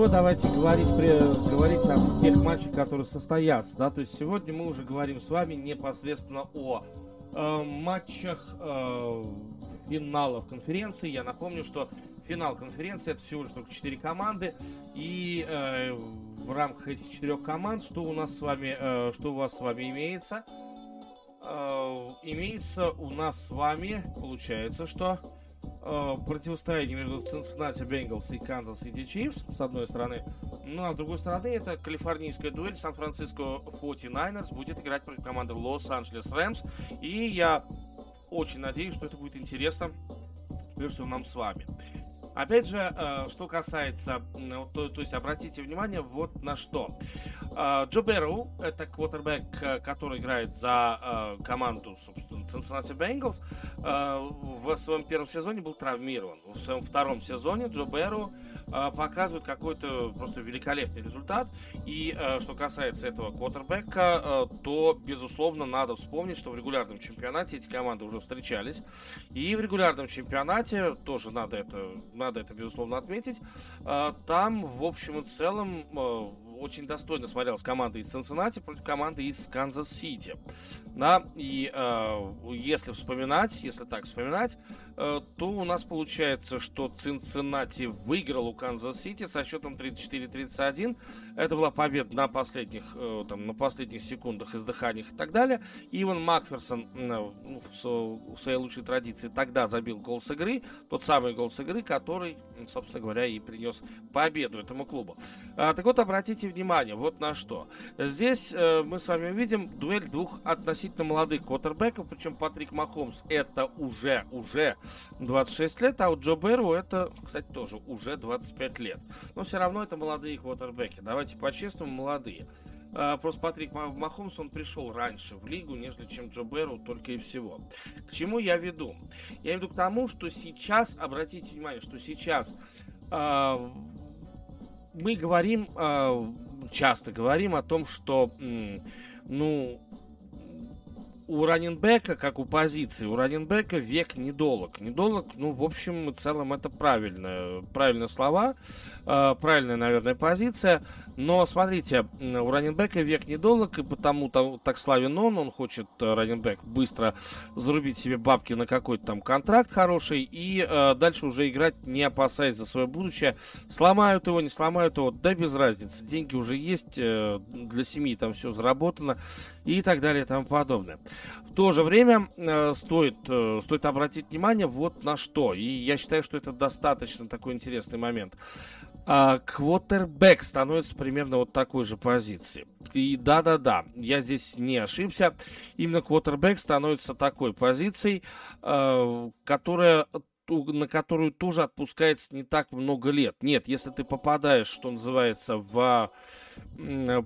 Всего, давайте говорить, при, говорить о тех матчах, которые состоятся. Да? То есть сегодня мы уже говорим с вами непосредственно о э, матчах э, финалов конференции. Я напомню, что финал конференции это всего лишь только 4 команды. И э, в рамках этих четырех команд, что у нас с вами, э, что у вас с вами имеется? Э, имеется у нас с вами, получается, что э, противостояние между Cincinnati Bengals и Kansas City Chiefs, с одной стороны. Ну, а с другой стороны, это калифорнийская дуэль Сан-Франциско 49ers будет играть против команды Лос-Анджелес Рэмс. И я очень надеюсь, что это будет интересно, прежде всего, нам с вами. Опять же, э, что касается, то, то есть обратите внимание вот на что. Э, Джо Берроу, это квотербек, э, который играет за команду, собственно, Cincinnati Bengals, в своем первом сезоне был травмирован. В своем втором сезоне Джо Берроу показывают какой-то просто великолепный результат. И что касается этого квотербека, то, безусловно, надо вспомнить, что в регулярном чемпионате эти команды уже встречались. И в регулярном чемпионате, тоже надо это, надо это безусловно, отметить, э, там, в общем и целом, очень достойно смотрелась команда из Цинциннати против команды из Канзас-Сити. Да, и э, если вспоминать, если так вспоминать, то у нас получается, что Цинциннати выиграл у Канзас-Сити со счетом 34-31. Это была победа на последних, э, там, на последних секундах, издыханиях и так далее. Иван Макферсон э, в своей лучшей традиции тогда забил гол с игры, тот самый гол с игры, который, собственно говоря, и принес победу этому клубу. А, так вот, обратите внимание вот на что. Здесь э, мы с вами увидим дуэль двух относительно молодых квотербеков, причем Патрик Махомс это уже, уже 26 лет, а у Джо Берру это, кстати, тоже уже 25 лет. Но все равно это молодые квотербеки. Давайте по-честному, молодые. Uh, просто Патрик Махомс, он пришел раньше в лигу, нежели чем Джо Берру, только и всего. К чему я веду? Я веду к тому, что сейчас, обратите внимание, что сейчас uh, мы говорим, а, часто говорим о том, что, ну, у раненбека, как у позиции, у раненбека век недолог. Недолог, ну, в общем и целом, это правильно, правильные слова, э, правильная, наверное, позиция. Но, смотрите, у раненбека век недолог, и потому -то, так славен он, он хочет, э, раненбек, быстро зарубить себе бабки на какой-то там контракт хороший, и э, дальше уже играть, не опасаясь за свое будущее. Сломают его, не сломают его, да без разницы. Деньги уже есть, э, для семьи там все заработано, и так далее, и тому подобное. В то же время э, стоит, э, стоит обратить внимание вот на что. И я считаю, что это достаточно такой интересный момент. А, квотербек становится примерно вот такой же позиции. И да-да-да, я здесь не ошибся. Именно квотербек становится такой позицией, э, которая на которую тоже отпускается не так много лет. Нет, если ты попадаешь, что называется, в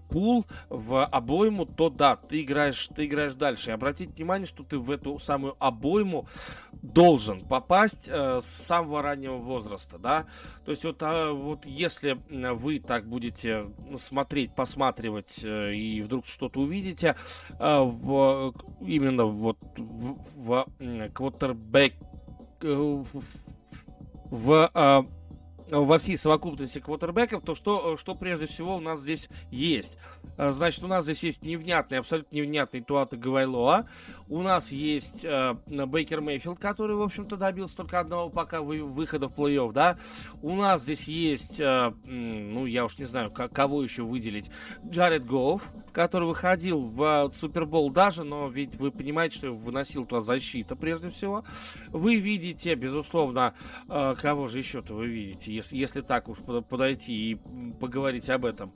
пул, в обойму, то да, ты играешь, ты играешь дальше. И обратите внимание, что ты в эту самую обойму должен попасть э, с самого раннего возраста, да. То есть вот, а, вот если вы так будете смотреть, посматривать э, и вдруг что-то увидите э, в, именно вот в, в квотербек Э, в, а, во всей совокупности квотербеков, то что, что прежде всего у нас здесь есть? А, значит, у нас здесь есть невнятный, абсолютно невнятный Туата Гавайлоа. У нас есть э, Бейкер Мейфилд, который, в общем-то, добился только одного пока вы, выхода в плей-офф, да. У нас здесь есть, э, ну, я уж не знаю, как, кого еще выделить, Джаред Гоуф, который выходил в Супербол даже, но ведь вы понимаете, что выносил туда защита, прежде всего. Вы видите, безусловно, э, кого же еще-то вы видите, если, если так уж подойти и поговорить об этом.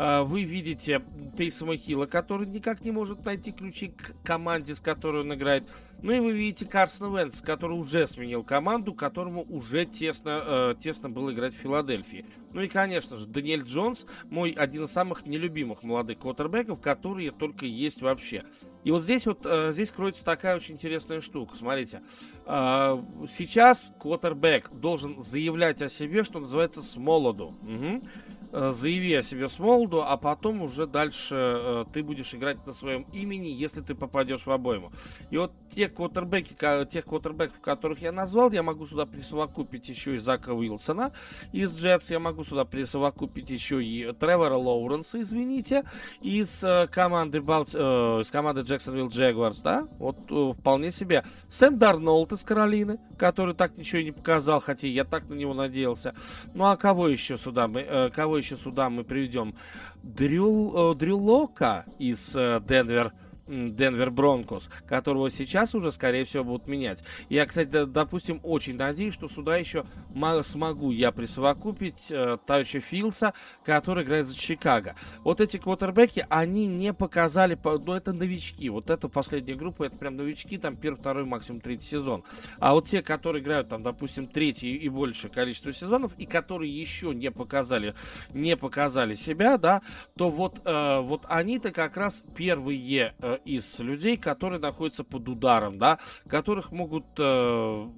А, вы видите Тейсома Хилла, который никак не может найти ключи к команде, с которой он играет. Ну и вы видите Карсона Венс, который уже сменил команду, которому уже тесно, э, тесно было играть в Филадельфии. Ну и, конечно же, Даниэль Джонс, мой один из самых нелюбимых молодых квотербеков, которые только есть вообще. И вот здесь вот, э, здесь кроется такая очень интересная штука. Смотрите, э, сейчас квотербек должен заявлять о себе, что называется, с молоду. Угу. Э, заяви о себе с молоду, а потом уже дальше э, ты будешь играть на своем имени, если ты попадешь в обойму. И вот те квотербеки, тех квотербеков, которых я назвал, я могу сюда присовокупить еще и Зака Уилсона из Джетс, я могу сюда присовокупить еще и Тревора Лоуренса, извините, из э, команды, Балти... э, из команды Джексонвилл Джегуарс, да, вот э, вполне себе. Сэм Дарнолд из Каролины, который так ничего не показал, хотя я так на него надеялся. Ну а кого еще сюда мы, э, кого еще сюда мы приведем? Дрю, э, Дрю Лока из э, Денвер Денвер Бронкос, которого сейчас уже, скорее всего, будут менять. Я, кстати, допустим, очень надеюсь, что сюда еще смогу я присовокупить э, Тайча Филса, который играет за Чикаго. Вот эти квотербеки, они не показали, ну, это новички. Вот эта последняя группа, это прям новички, там первый, второй, максимум третий сезон. А вот те, которые играют там, допустим, третий и большее количество сезонов, и которые еще не показали, не показали себя, да, то вот, э, вот они-то как раз первые э, из людей, которые находятся под ударом, да, которых могут э,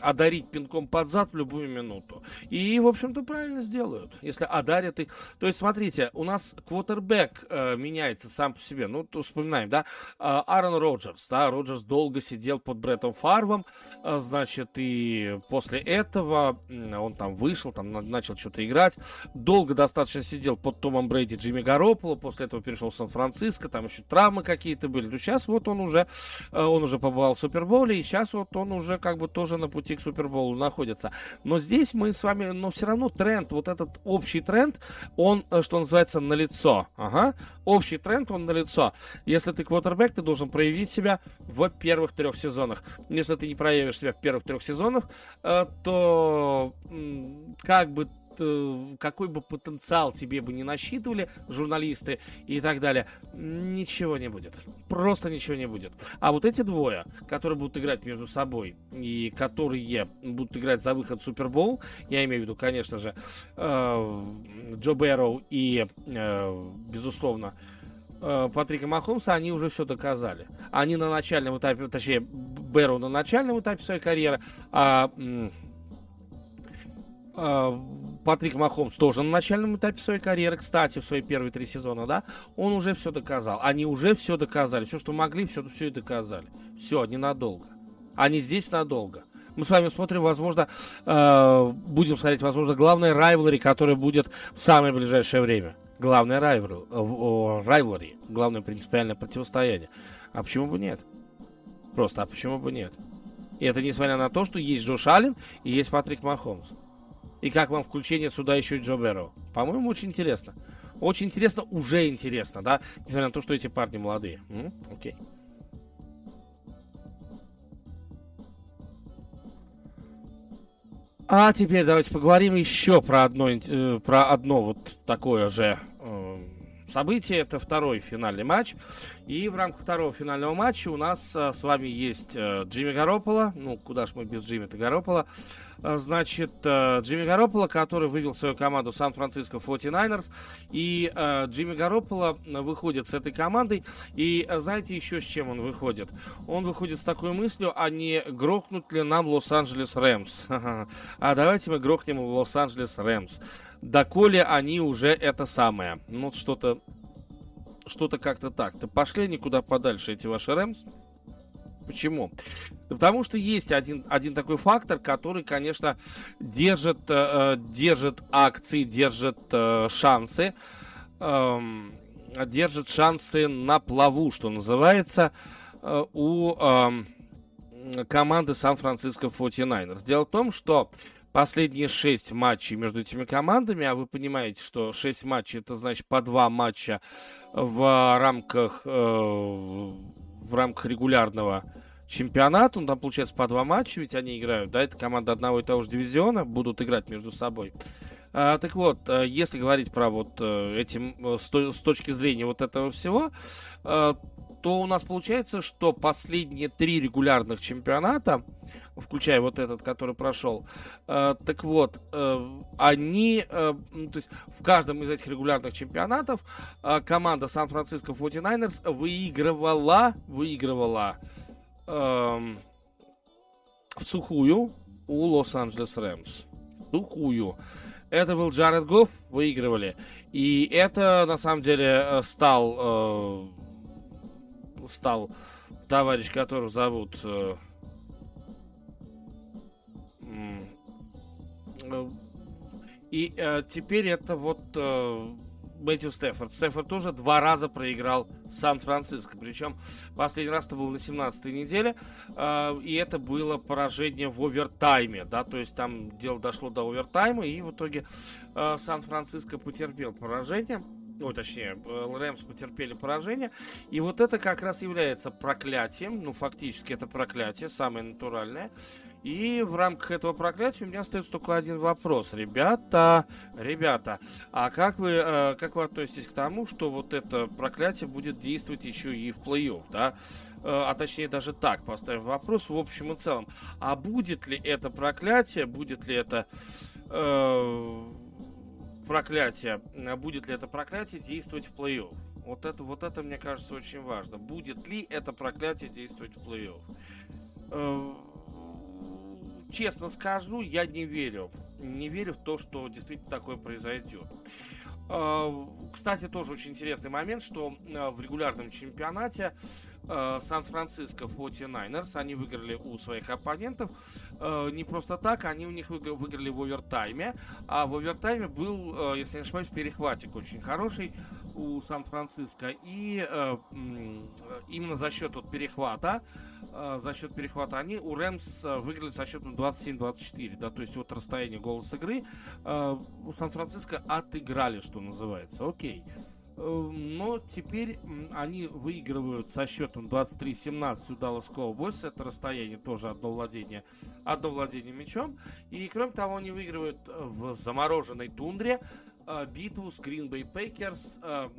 одарить пинком под зад в любую минуту. И, в общем-то, правильно сделают, если одарят их. То есть, смотрите, у нас квотербек э, меняется сам по себе. Ну, то вспоминаем, да, э, Аарон Роджерс, да, Роджерс долго сидел под Бреттом Фарвом, э, значит, и после этого он там вышел, там начал что-то играть, долго достаточно сидел под Томом Брейди Джимми Гарополо, после этого перешел в Сан-Франциско, там еще травмы какие-то были. Ну, сейчас вот он уже, э, он уже побывал в Суперболе, и сейчас вот он уже как бы тоже на пути к Суперболу находится. Но здесь мы с вами, но все равно тренд, вот этот общий тренд, он, э, что называется, на лицо. Ага. Общий тренд, он на лицо. Если ты квотербек, ты должен проявить себя в первых трех сезонах. Если ты не проявишь себя в первых трех сезонах, э, то как бы какой бы потенциал тебе бы не насчитывали журналисты и так далее, ничего не будет. Просто ничего не будет. А вот эти двое, которые будут играть между собой и которые будут играть за выход в Супербол, я имею в виду, конечно же, э, Джо Бэрроу и, э, безусловно, Патрика Махомса, они уже все доказали. Они на начальном этапе, точнее, Бэрроу на начальном этапе своей карьеры, а а, Патрик Махомс тоже на начальном этапе своей карьеры, кстати, в свои первые три сезона, да, он уже все доказал. Они уже все доказали. Все, что могли, все, все и доказали. Все, ненадолго. Они здесь надолго. Мы с вами смотрим, возможно, э, будем смотреть, возможно, главное райвлери, которое будет в самое ближайшее время. Главное райвлери, главное принципиальное противостояние. А почему бы нет? Просто, а почему бы нет? И это несмотря на то, что есть Джош Аллен и есть Патрик Махомс. И как вам включение сюда еще и Джо? По-моему, очень интересно. Очень интересно, уже интересно, да? Несмотря на то, что эти парни молодые. М? Окей. А теперь давайте поговорим еще про одно, э, про одно вот такое же э, событие. Это второй финальный матч. И в рамках второго финального матча у нас э, с вами есть э, Джимми Гаропола. Ну, куда ж мы без Джимми-то Гаропола. Э, значит, Джимми Гарополо, который вывел свою команду Сан-Франциско 49ers. И Джимми Гарополо выходит с этой командой. И знаете еще с чем он выходит? Он выходит с такой мыслью, а не грохнут ли нам Лос-Анджелес Рэмс? А давайте мы грохнем Лос-Анджелес Рэмс. Доколе они уже это самое. Ну, что-то что-то как-то так. То пошли никуда подальше эти ваши Рэмс. Почему? потому что есть один, один такой фактор, который, конечно, держит, э, держит акции, держит э, шансы, э, держит шансы на плаву, что называется, э, у э, команды Сан-Франциско 49ers. Дело в том, что последние шесть матчей между этими командами, а вы понимаете, что шесть матчей это значит по два матча в рамках, э, в рамках регулярного чемпионат, он там получается по два матча, ведь они играют, да, это команда одного и того же дивизиона, будут играть между собой. А, так вот, э, если говорить про вот э, этим э, с точки зрения вот этого всего, то у нас получается, что последние три регулярных чемпионата, включая вот этот, который прошел, так вот, они, то есть в каждом из этих регулярных чемпионатов команда Сан-Франциско 49ers выигрывала, выигрывала эм, в сухую у Лос-Анджелес Рэмс. Сухую. Это был Джаред Гофф, выигрывали. И это, на самом деле, э, стал, э, стал товарищ, которого зовут... Э, э, и э, теперь это вот э, Мэтью Стефорд. Стефорд тоже два раза проиграл Сан-Франциско. Причем последний раз это было на 17-й неделе. Э, и это было поражение в овертайме. Да, то есть там дело дошло до овертайма. И в итоге э, Сан-Франциско потерпел поражение. Ой, точнее, э, Рэмс потерпели поражение. И вот это как раз является проклятием. Ну, фактически это проклятие, самое натуральное. И в рамках этого проклятия у меня остается только один вопрос. Ребята, ребята, а как вы, э, как вы относитесь к тому, что вот это проклятие будет действовать еще и в плей-офф, да? Э, а точнее даже так поставим вопрос в общем и целом. А будет ли это проклятие, будет ли это э, проклятие, будет ли это проклятие действовать в плей-офф? Вот это, вот это, мне кажется, очень важно. Будет ли это проклятие действовать в плей-офф? Э, честно скажу, я не верю. Не верю в то, что действительно такое произойдет. А, кстати, тоже очень интересный момент, что в регулярном чемпионате Сан-Франциско 49ers, они выиграли у своих оппонентов. Не просто так, они у них выиграли в овертайме. А в овертайме был, если не ошибаюсь, перехватик очень хороший у Сан-Франциско. И именно за счет вот перехвата за счет перехвата они у Рэмс выиграли со счетом 27-24, да, то есть вот расстояние голос игры у Сан-Франциско отыграли, что называется, окей. Э, но теперь они выигрывают со счетом 23-17 у Dallas Cowboys. Это расстояние тоже одно владение, одно владение мячом. И кроме того, они выигрывают в замороженной тундре битву с Green Bay Packers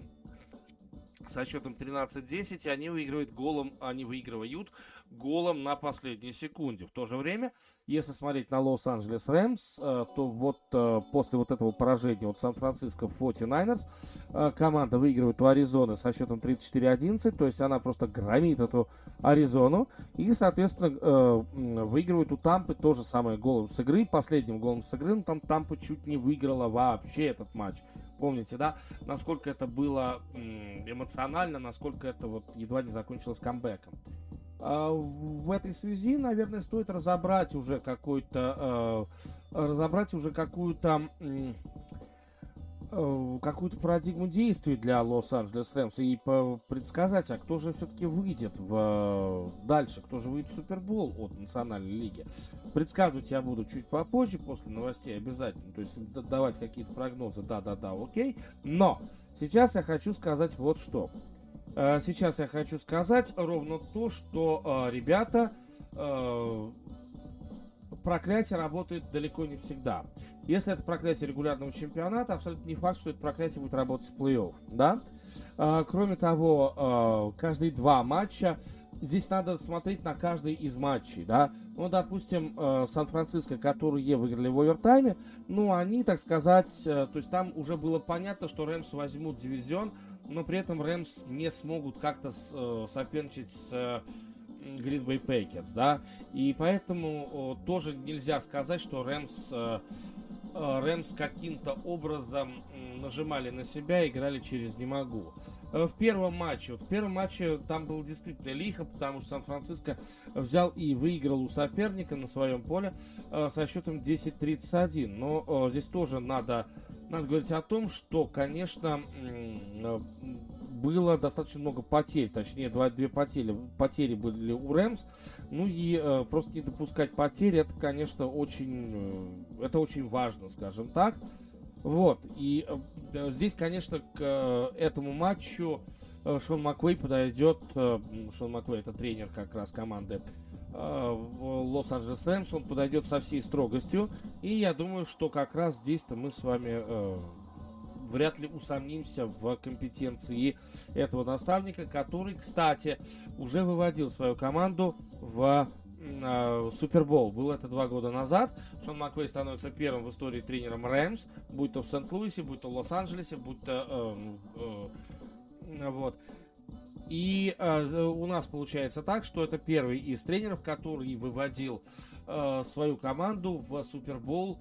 со счетом 13-10, и они выигрывают голом, они выигрывают голом на последней секунде. В то же время, если смотреть на Лос-Анджелес Рэмс, э, то вот э, после вот этого поражения от Сан-Франциско 49ers э, команда выигрывает у Аризоны со счетом 34-11, то есть она просто громит эту Аризону и, соответственно, выигрывает у Тампы то же самое голом с игры, последним голом с игры, но там Тампа чуть не выиграла вообще этот матч. Помните, да, насколько это было эмоционально, насколько это вот едва не закончилось камбэком. А, в этой связи, наверное, стоит разобрать уже какой-то, э, разобрать уже какую-то э, какую-то парадигму действий для Лос-Анджелес Рэмс и предсказать, а кто же все-таки выйдет в, дальше, кто же выйдет в Супербол от Национальной лиги. Предсказывать я буду чуть попозже, после новостей обязательно, то есть давать какие-то прогнозы, да-да-да, окей, но сейчас я хочу сказать вот что. Э, сейчас я хочу сказать ровно то, что э, ребята э, проклятие работает далеко не всегда. Если это проклятие регулярного чемпионата, абсолютно не факт, что это проклятие будет работать в плей-офф, да? Кроме того, каждые два матча здесь надо смотреть на каждый из матчей, да. Ну, допустим, Сан-Франциско, которые выиграли в овертайме, ну, они, так сказать, то есть там уже было понятно, что Рэмс возьмут дивизион, но при этом Рэмс не смогут как-то э, соперничать с э, Green Bay Packers, да, и поэтому тоже нельзя сказать, что Рэмс, э, Рэмс каким-то образом нажимали на себя, играли через «не могу». В первом матче, в первом матче там было действительно лихо, потому что Сан-Франциско взял и выиграл у соперника на своем поле со счетом 10-31. Но здесь тоже надо надо говорить о том, что, конечно, было достаточно много потерь, точнее, два, две потери, потери были у Рэмс, ну и э, просто не допускать потери, это, конечно, очень, э, это очень важно, скажем так. Вот, и э, здесь, конечно, к э, этому матчу э, Шон Маквей подойдет, э, Шон Маквей это тренер как раз команды в Лос-Анджелес Рэмс, он подойдет со всей строгостью. И я думаю, что как раз здесь-то мы с вами э, вряд ли усомнимся в компетенции этого наставника, который, кстати, уже выводил свою команду в э, Супербол. Было это два года назад. Шон Маквей становится первым в истории тренером Рэмс, будь то в Сент-Луисе, будь то в Лос-Анджелесе, будь то э, э, вот. И э, у нас получается так, что это первый из тренеров, который выводил э, свою команду в Супербол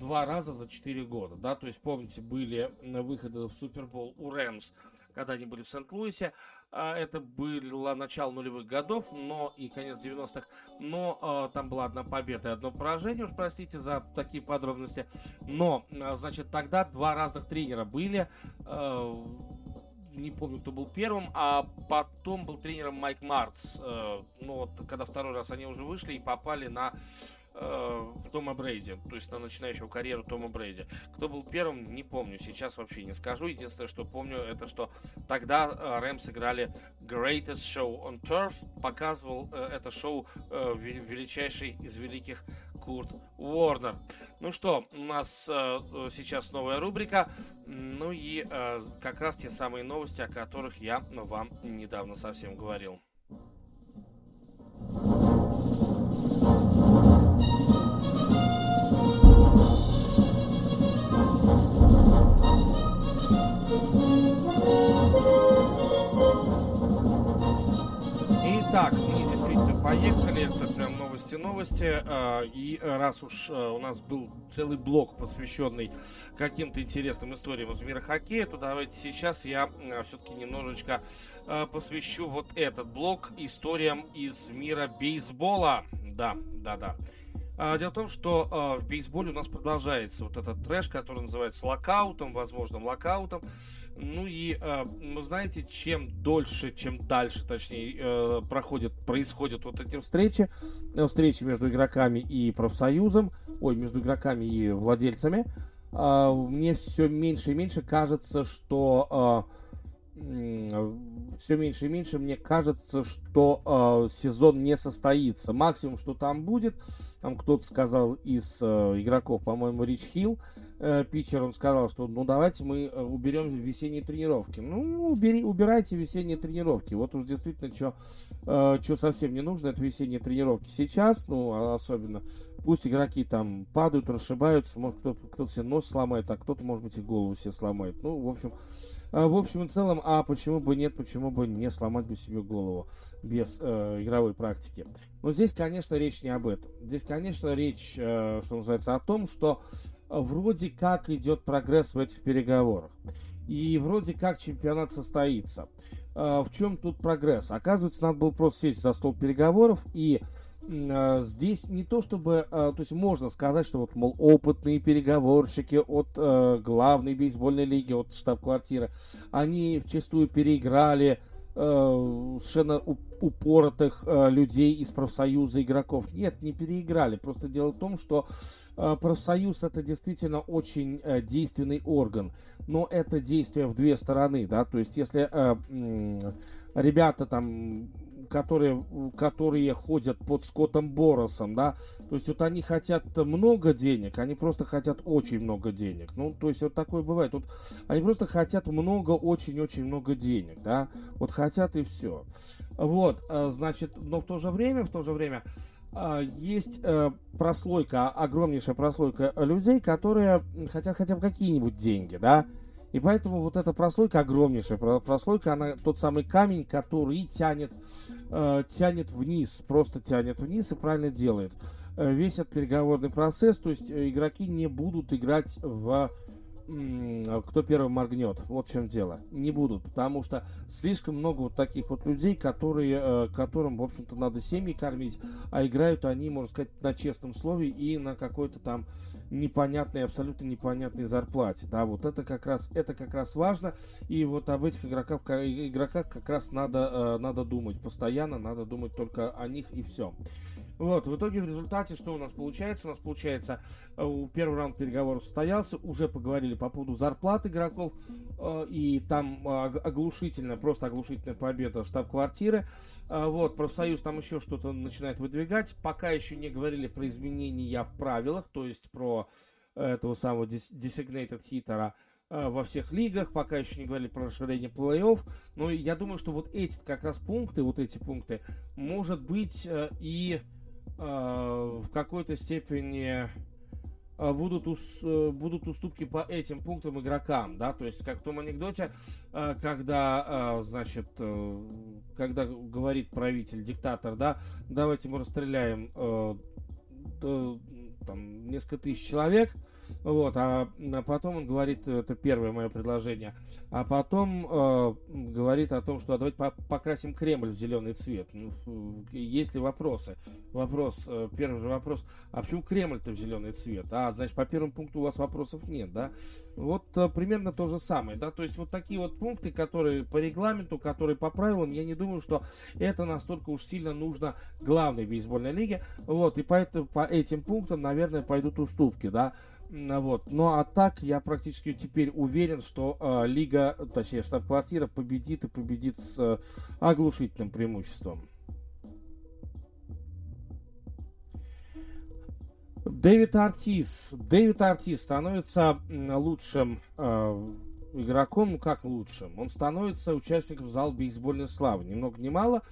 два раза за 4 года, да, то есть, помните, были выходы в Супербол у Рэмс, когда они были в Сент-Луисе, а, это было начало нулевых годов, но и конец 90-х, но а, там была одна победа и одно поражение, уж простите за такие подробности, но, а, значит, тогда два разных тренера были, не помню, кто был первым, а потом был тренером Майк Марц. Ну вот, когда второй раз они уже вышли и попали на э, Тома Брейди, то есть на начинающего карьеру Тома Брейди. Кто был первым, не помню, сейчас вообще не скажу. Единственное, что помню, это что тогда э, Рэмс играли Greatest Show on Turf, показывал э, это шоу величайший из великих Курт Уорнер. Ну что, у нас сейчас новая рубрика, ну и как раз те самые новости, о которых я вам недавно совсем говорил. Итак, мы действительно поехали. Это прям новости-новости. А, и раз уж а, у нас был целый блок, посвященный каким-то интересным историям из мира хоккея, то давайте сейчас я а, все-таки немножечко посвящу вот этот блок историям из мира бейсбола. Да, да, да. Дело в том, что в бейсболе у нас продолжается вот этот трэш, который называется локаутом, возможным локаутом. Ну и, э, вы знаете, чем дольше, чем дальше, точнее, э, проходят, происходят вот эти встречи, э, встречи между игроками и профсоюзом, ой, между игроками и владельцами, э, мне все меньше и меньше кажется, что э, все меньше и меньше мне кажется, что э, сезон не состоится. Максимум, что там будет, там кто-то сказал из э, игроков, по-моему, Рич Хилл, э, питчер, он сказал, что ну давайте мы э, уберем весенние тренировки. Ну, убери, убирайте весенние тренировки. Вот уж действительно, что э, совсем не нужно, это весенние тренировки сейчас, ну, а особенно. Пусть игроки там падают, расшибаются, может кто-то, кто-то себе нос сломает, а кто-то, может быть, и голову себе сломает. Ну, в общем, э, в общем и целом, а почему бы нет, почему бы не сломать бы себе голову без э, игровой практики. Но здесь, конечно, речь не об этом. Здесь, конечно, речь, э, что называется, о том, что вроде как идет прогресс в этих переговорах. И вроде как чемпионат состоится. А, в чем тут прогресс? Оказывается, надо было просто сесть за стол переговоров и а, здесь не то чтобы, то есть можно сказать, что вот, мол, опытные переговорщики от главной бейсбольной лиги, от штаб-квартиры, они вчастую переиграли Э, совершенно упоротых э, людей из профсоюза игроков. Нет, не переиграли. Просто дело в том, что э, профсоюз это действительно очень э, действенный орган. Но это действие в две стороны, да. То есть, если э, э, ребята там которые, которые ходят под Скоттом Боросом, да, то есть вот они хотят много денег, они просто хотят очень много денег, ну, то есть вот такое бывает, вот они просто хотят много, очень-очень много денег, да, вот хотят и все, вот, э, значит, но в то же время, в то же время, э, есть э, прослойка, огромнейшая прослойка людей, которые хотят хотя бы какие-нибудь деньги, да, и поэтому вот эта прослойка огромнейшая прослойка, она тот самый камень, который тянет, э, тянет вниз, просто тянет вниз и правильно делает. Э, весь этот переговорный процесс, то есть э, игроки не будут играть в кто первым моргнет. Вот в чем дело. Не будут, потому что слишком много вот таких вот людей, которые, э, которым, в общем-то, надо семьи кормить, а играют они, можно сказать, на честном слове и на какой-то там непонятной, абсолютно непонятной зарплате. Да, вот это как раз, это как раз важно. И вот об этих игроках, игроках как раз надо, э, надо думать постоянно, надо думать только о них и все. Вот, в итоге в результате что у нас получается? У нас получается, э, первый раунд переговоров состоялся, уже поговорили по поводу зарплат игроков, э, и там э, оглушительная, просто оглушительная победа штаб-квартиры. Вот, профсоюз там еще что-то начинает выдвигать. Пока еще не говорили про изменения в правилах, то есть про этого самого designated хитера во всех лигах, пока еще не говорили про расширение плей-офф, но я думаю, что вот эти как раз пункты, вот эти пункты, может быть и в какой-то степени э, будут, ус, э, будут уступки по этим пунктам игрокам, да, то есть как в том анекдоте, когда, значит, когда говорит правитель, диктатор, да, давайте мы расстреляем там, несколько тысяч человек, вот, а, а потом он говорит, это первое мое предложение, а потом э, говорит о том, что а давайте покрасим Кремль в зеленый цвет. Ну, есть ли вопросы? Вопрос, э, первый же вопрос, а почему Кремль-то в зеленый цвет? А, значит, по первому пункту у вас вопросов нет, да? Вот э, примерно то же самое, да, то есть вот такие вот пункты, которые по регламенту, которые по правилам, я не думаю, что это настолько уж сильно нужно главной бейсбольной лиге, вот, и поэтому по этим пунктам, наверное, пойдут уступки, да, вот. Ну а так я практически теперь уверен, что э, лига, точнее штаб-квартира победит и победит с э, оглушительным преимуществом. Дэвид Артис. Дэвид Артис становится лучшим э, игроком, ну как лучшим? Он становится участником зала бейсбольной славы, ни много ни мало.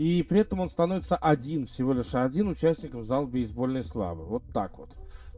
И при этом он становится один, всего лишь один участником зала бейсбольной славы. Вот так вот.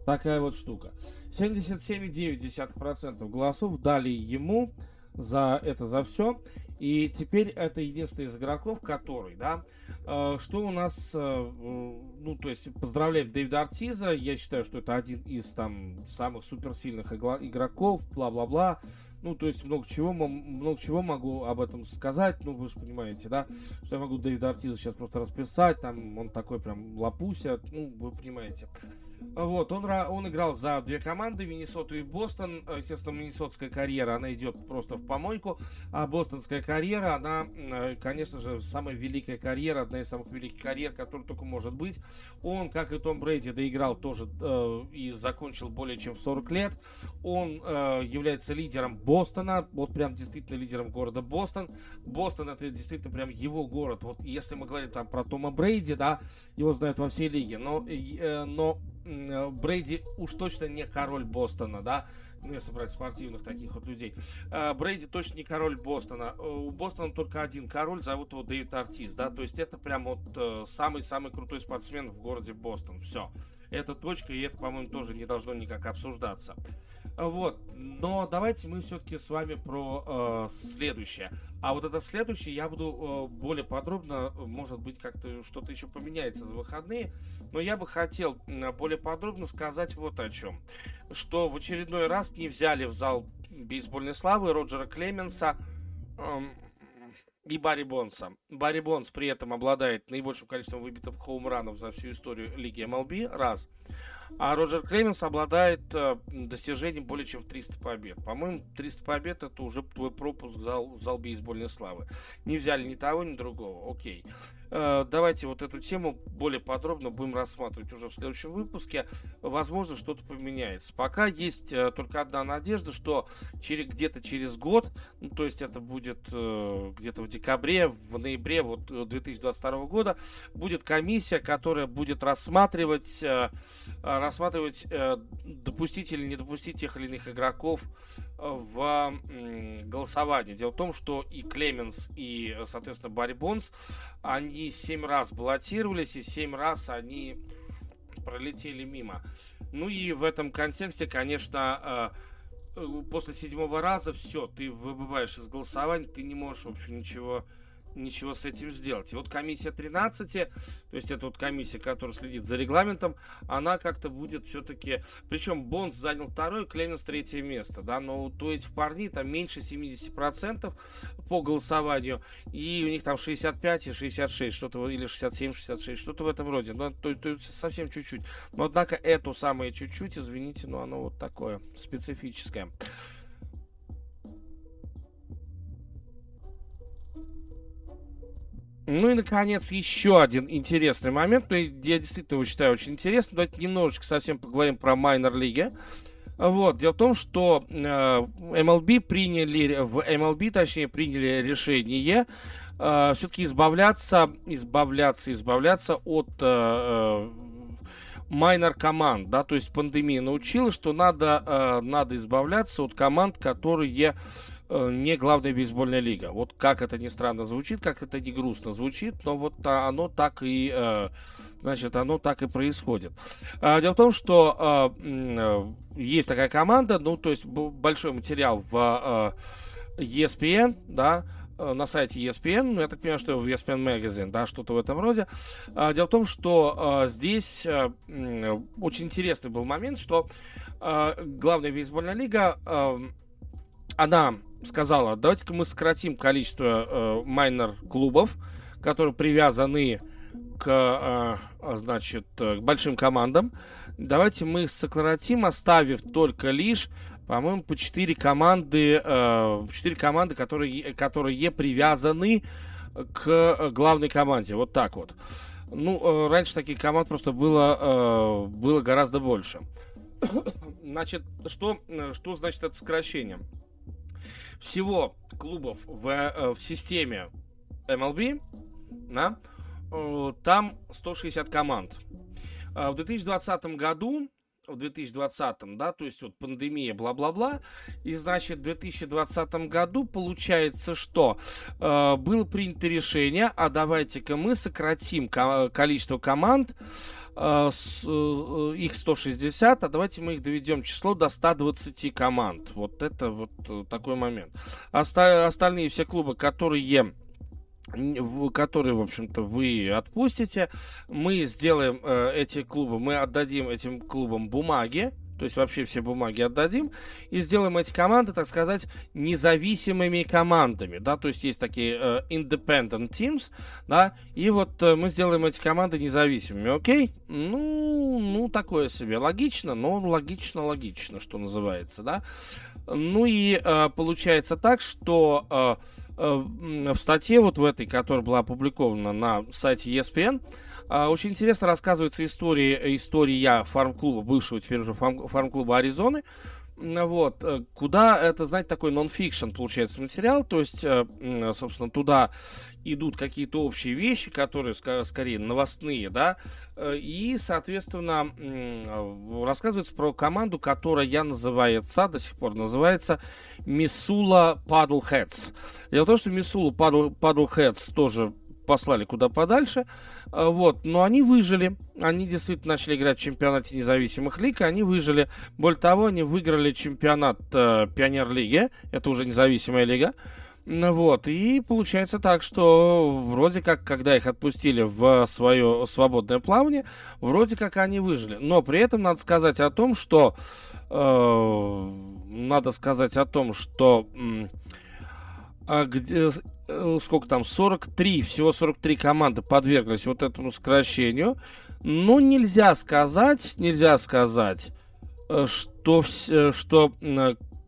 Такая вот штука. 77,9% голосов дали ему за это за все. И теперь это единственный из игроков, который, да, э, что у нас, э, ну, то есть, поздравляем Дэвида Артиза, я считаю, что это один из, там, самых суперсильных игроков, бла-бла-бла, ну, то есть много чего, много чего могу об этом сказать. Ну, вы же понимаете, да, что я могу Дэвида Артиза сейчас просто расписать. Там он такой прям лапуся. Ну, вы понимаете. Вот, он, он играл за две команды, Миннесоту и Бостон. Естественно, миннесотская карьера, она идет просто в помойку. А бостонская карьера, она, конечно же, самая великая карьера, одна из самых великих карьер, которая только может быть. Он, как и Том Брейди, доиграл тоже э, и закончил более чем в 40 лет. Он э, является лидером Бостона, вот прям действительно лидером города Бостон. Бостон это действительно прям его город. Вот если мы говорим там про Тома Брейди, да, его знают во всей лиге, но, э, но э, Брейди уж точно не король Бостона, да, ну, если брать спортивных таких вот людей. Э, Брейди точно не король Бостона. Э, у Бостона только один король, зовут его Дэвид Артиз, да, то есть это прям вот э, самый-самый крутой спортсмен в городе Бостон. Все. Это точка, и это, по-моему, тоже не должно никак обсуждаться. Вот. Но давайте мы все-таки с вами про э, следующее. А вот это следующее я буду э, более подробно, может быть, как-то что-то еще поменяется за выходные. Но я бы хотел более подробно сказать вот о чем. Что в очередной раз не взяли в зал бейсбольной славы Роджера Клеменса э, и Барри Бонса. Барри Бонс при этом обладает наибольшим количеством выбитых хоумранов за всю историю Лиги МЛБ. Раз. А Роджер Клеменс обладает э, достижением более чем в 300 побед. По-моему, 300 побед это уже твой пропуск в зал, зал бейсбольной славы. Не взяли ни того, ни другого. Окей. Э, давайте вот эту тему более подробно будем рассматривать уже в следующем выпуске. Возможно, что-то поменяется. Пока есть э, только одна надежда, что через, где-то через год, ну, то есть это будет где-то в декабре, в ноябре вот, 2022 э, года, будет комиссия, которая будет рассматривать рассматривать, э, допустить или не допустить тех или иных игроков э, в голосование. Дело в том, что и Клеменс, и, соответственно, Барри они семь раз баллотировались, и семь раз они пролетели мимо. Ну и в этом контексте, конечно, э, после седьмого раза все, ты выбываешь из голосования, ты не можешь, в общем, ничего ничего с этим сделать. И вот комиссия 13, то есть это вот комиссия, которая следит за регламентом, она как-то будет все-таки... Причем Бонс занял второе, Клеменс третье место, да, но у этих парней там меньше 70% по голосованию, и у них там 65 и 66, что-то, или 67-66, что-то в этом роде, ну, то, то совсем чуть-чуть. Но, однако, эту самое чуть-чуть, извините, но оно вот такое специфическое. Ну и, наконец, еще один интересный момент. Ну, я действительно его считаю очень интересным. Давайте немножечко совсем поговорим про майнер лиги. Вот, дело в том, что э, MLB приняли, в MLB, точнее, приняли решение э, все-таки избавляться, избавляться, избавляться от э, майнер команд, да, то есть пандемия научила, что надо, э, надо избавляться от команд, которые Э, не главная бейсбольная лига. Вот как это ни странно звучит, как это не грустно звучит, но вот оно так и, э, значит, оно так и происходит. А, дело в том, что э, есть такая команда, ну, то есть большой материал в ESPN, да, э, на сайте ESPN, ну, я так понимаю, что в ESPN Magazine, да, что-то в этом роде. А, дело в том, что здесь очень интересный был момент, что главная бейсбольная лига, она сказала, давайте-ка мы сократим количество майнер-клубов, которые привязаны к, значит, к большим командам. Давайте мы сократим, оставив только лишь по-моему, по 4 команды, э, 4 команды, которые, которые привязаны к главной команде. Вот так вот. Ну, э, раньше таких команд просто было, э, было гораздо больше. Значит, что, что значит это сокращение? Всего клубов в, э, в системе MLB, да, э, там 160 команд. Э, в 2020 году в 2020, да, то есть вот пандемия, бла-бла-бла, и значит в 2020 году получается, что э, было принято решение, а давайте-ка мы сократим ко- количество команд, с, э, их 160, а давайте мы их доведем число до 120 команд. Вот это вот э, такой момент. Оста- остальные все клубы, которые которые, в общем-то, вы отпустите. Мы сделаем э, эти клубы, мы отдадим этим клубам бумаги, то есть вообще все бумаги отдадим, и сделаем эти команды, так сказать, независимыми командами, да, то есть есть такие э, independent teams, да, и вот э, мы сделаем эти команды независимыми, окей? Ну, ну, такое себе, логично, но логично, логично, что называется, да. Ну и э, получается так, что э, Э, в статье вот в этой, которая была опубликована на сайте ESPN, очень интересно рассказывается история, история фарм-клуба, бывшего теперь уже фарм-клуба Аризоны, вот, э, куда это, знаете, такой нон-фикшн получается материал, то есть, собственно, туда идут какие-то общие вещи, которые скорее новостные, да, и, соответственно, рассказывается про команду, которая называется, до сих пор называется Мисула Paddleheads. Дело в том, что Мисулу Paddleheads тоже послали куда подальше, вот, но они выжили, они действительно начали играть в чемпионате независимых лиг, и они выжили. Более того, они выиграли чемпионат э, Пионер-лиги, это уже независимая лига, вот, и получается так, что вроде как, когда их отпустили в свое свободное плавание, вроде как они выжили. Но при этом надо сказать о том, что... Э, надо сказать о том, что... Э, где, э, сколько там, 43, всего 43 команды подверглись вот этому сокращению. Но нельзя сказать, нельзя сказать, э, что, что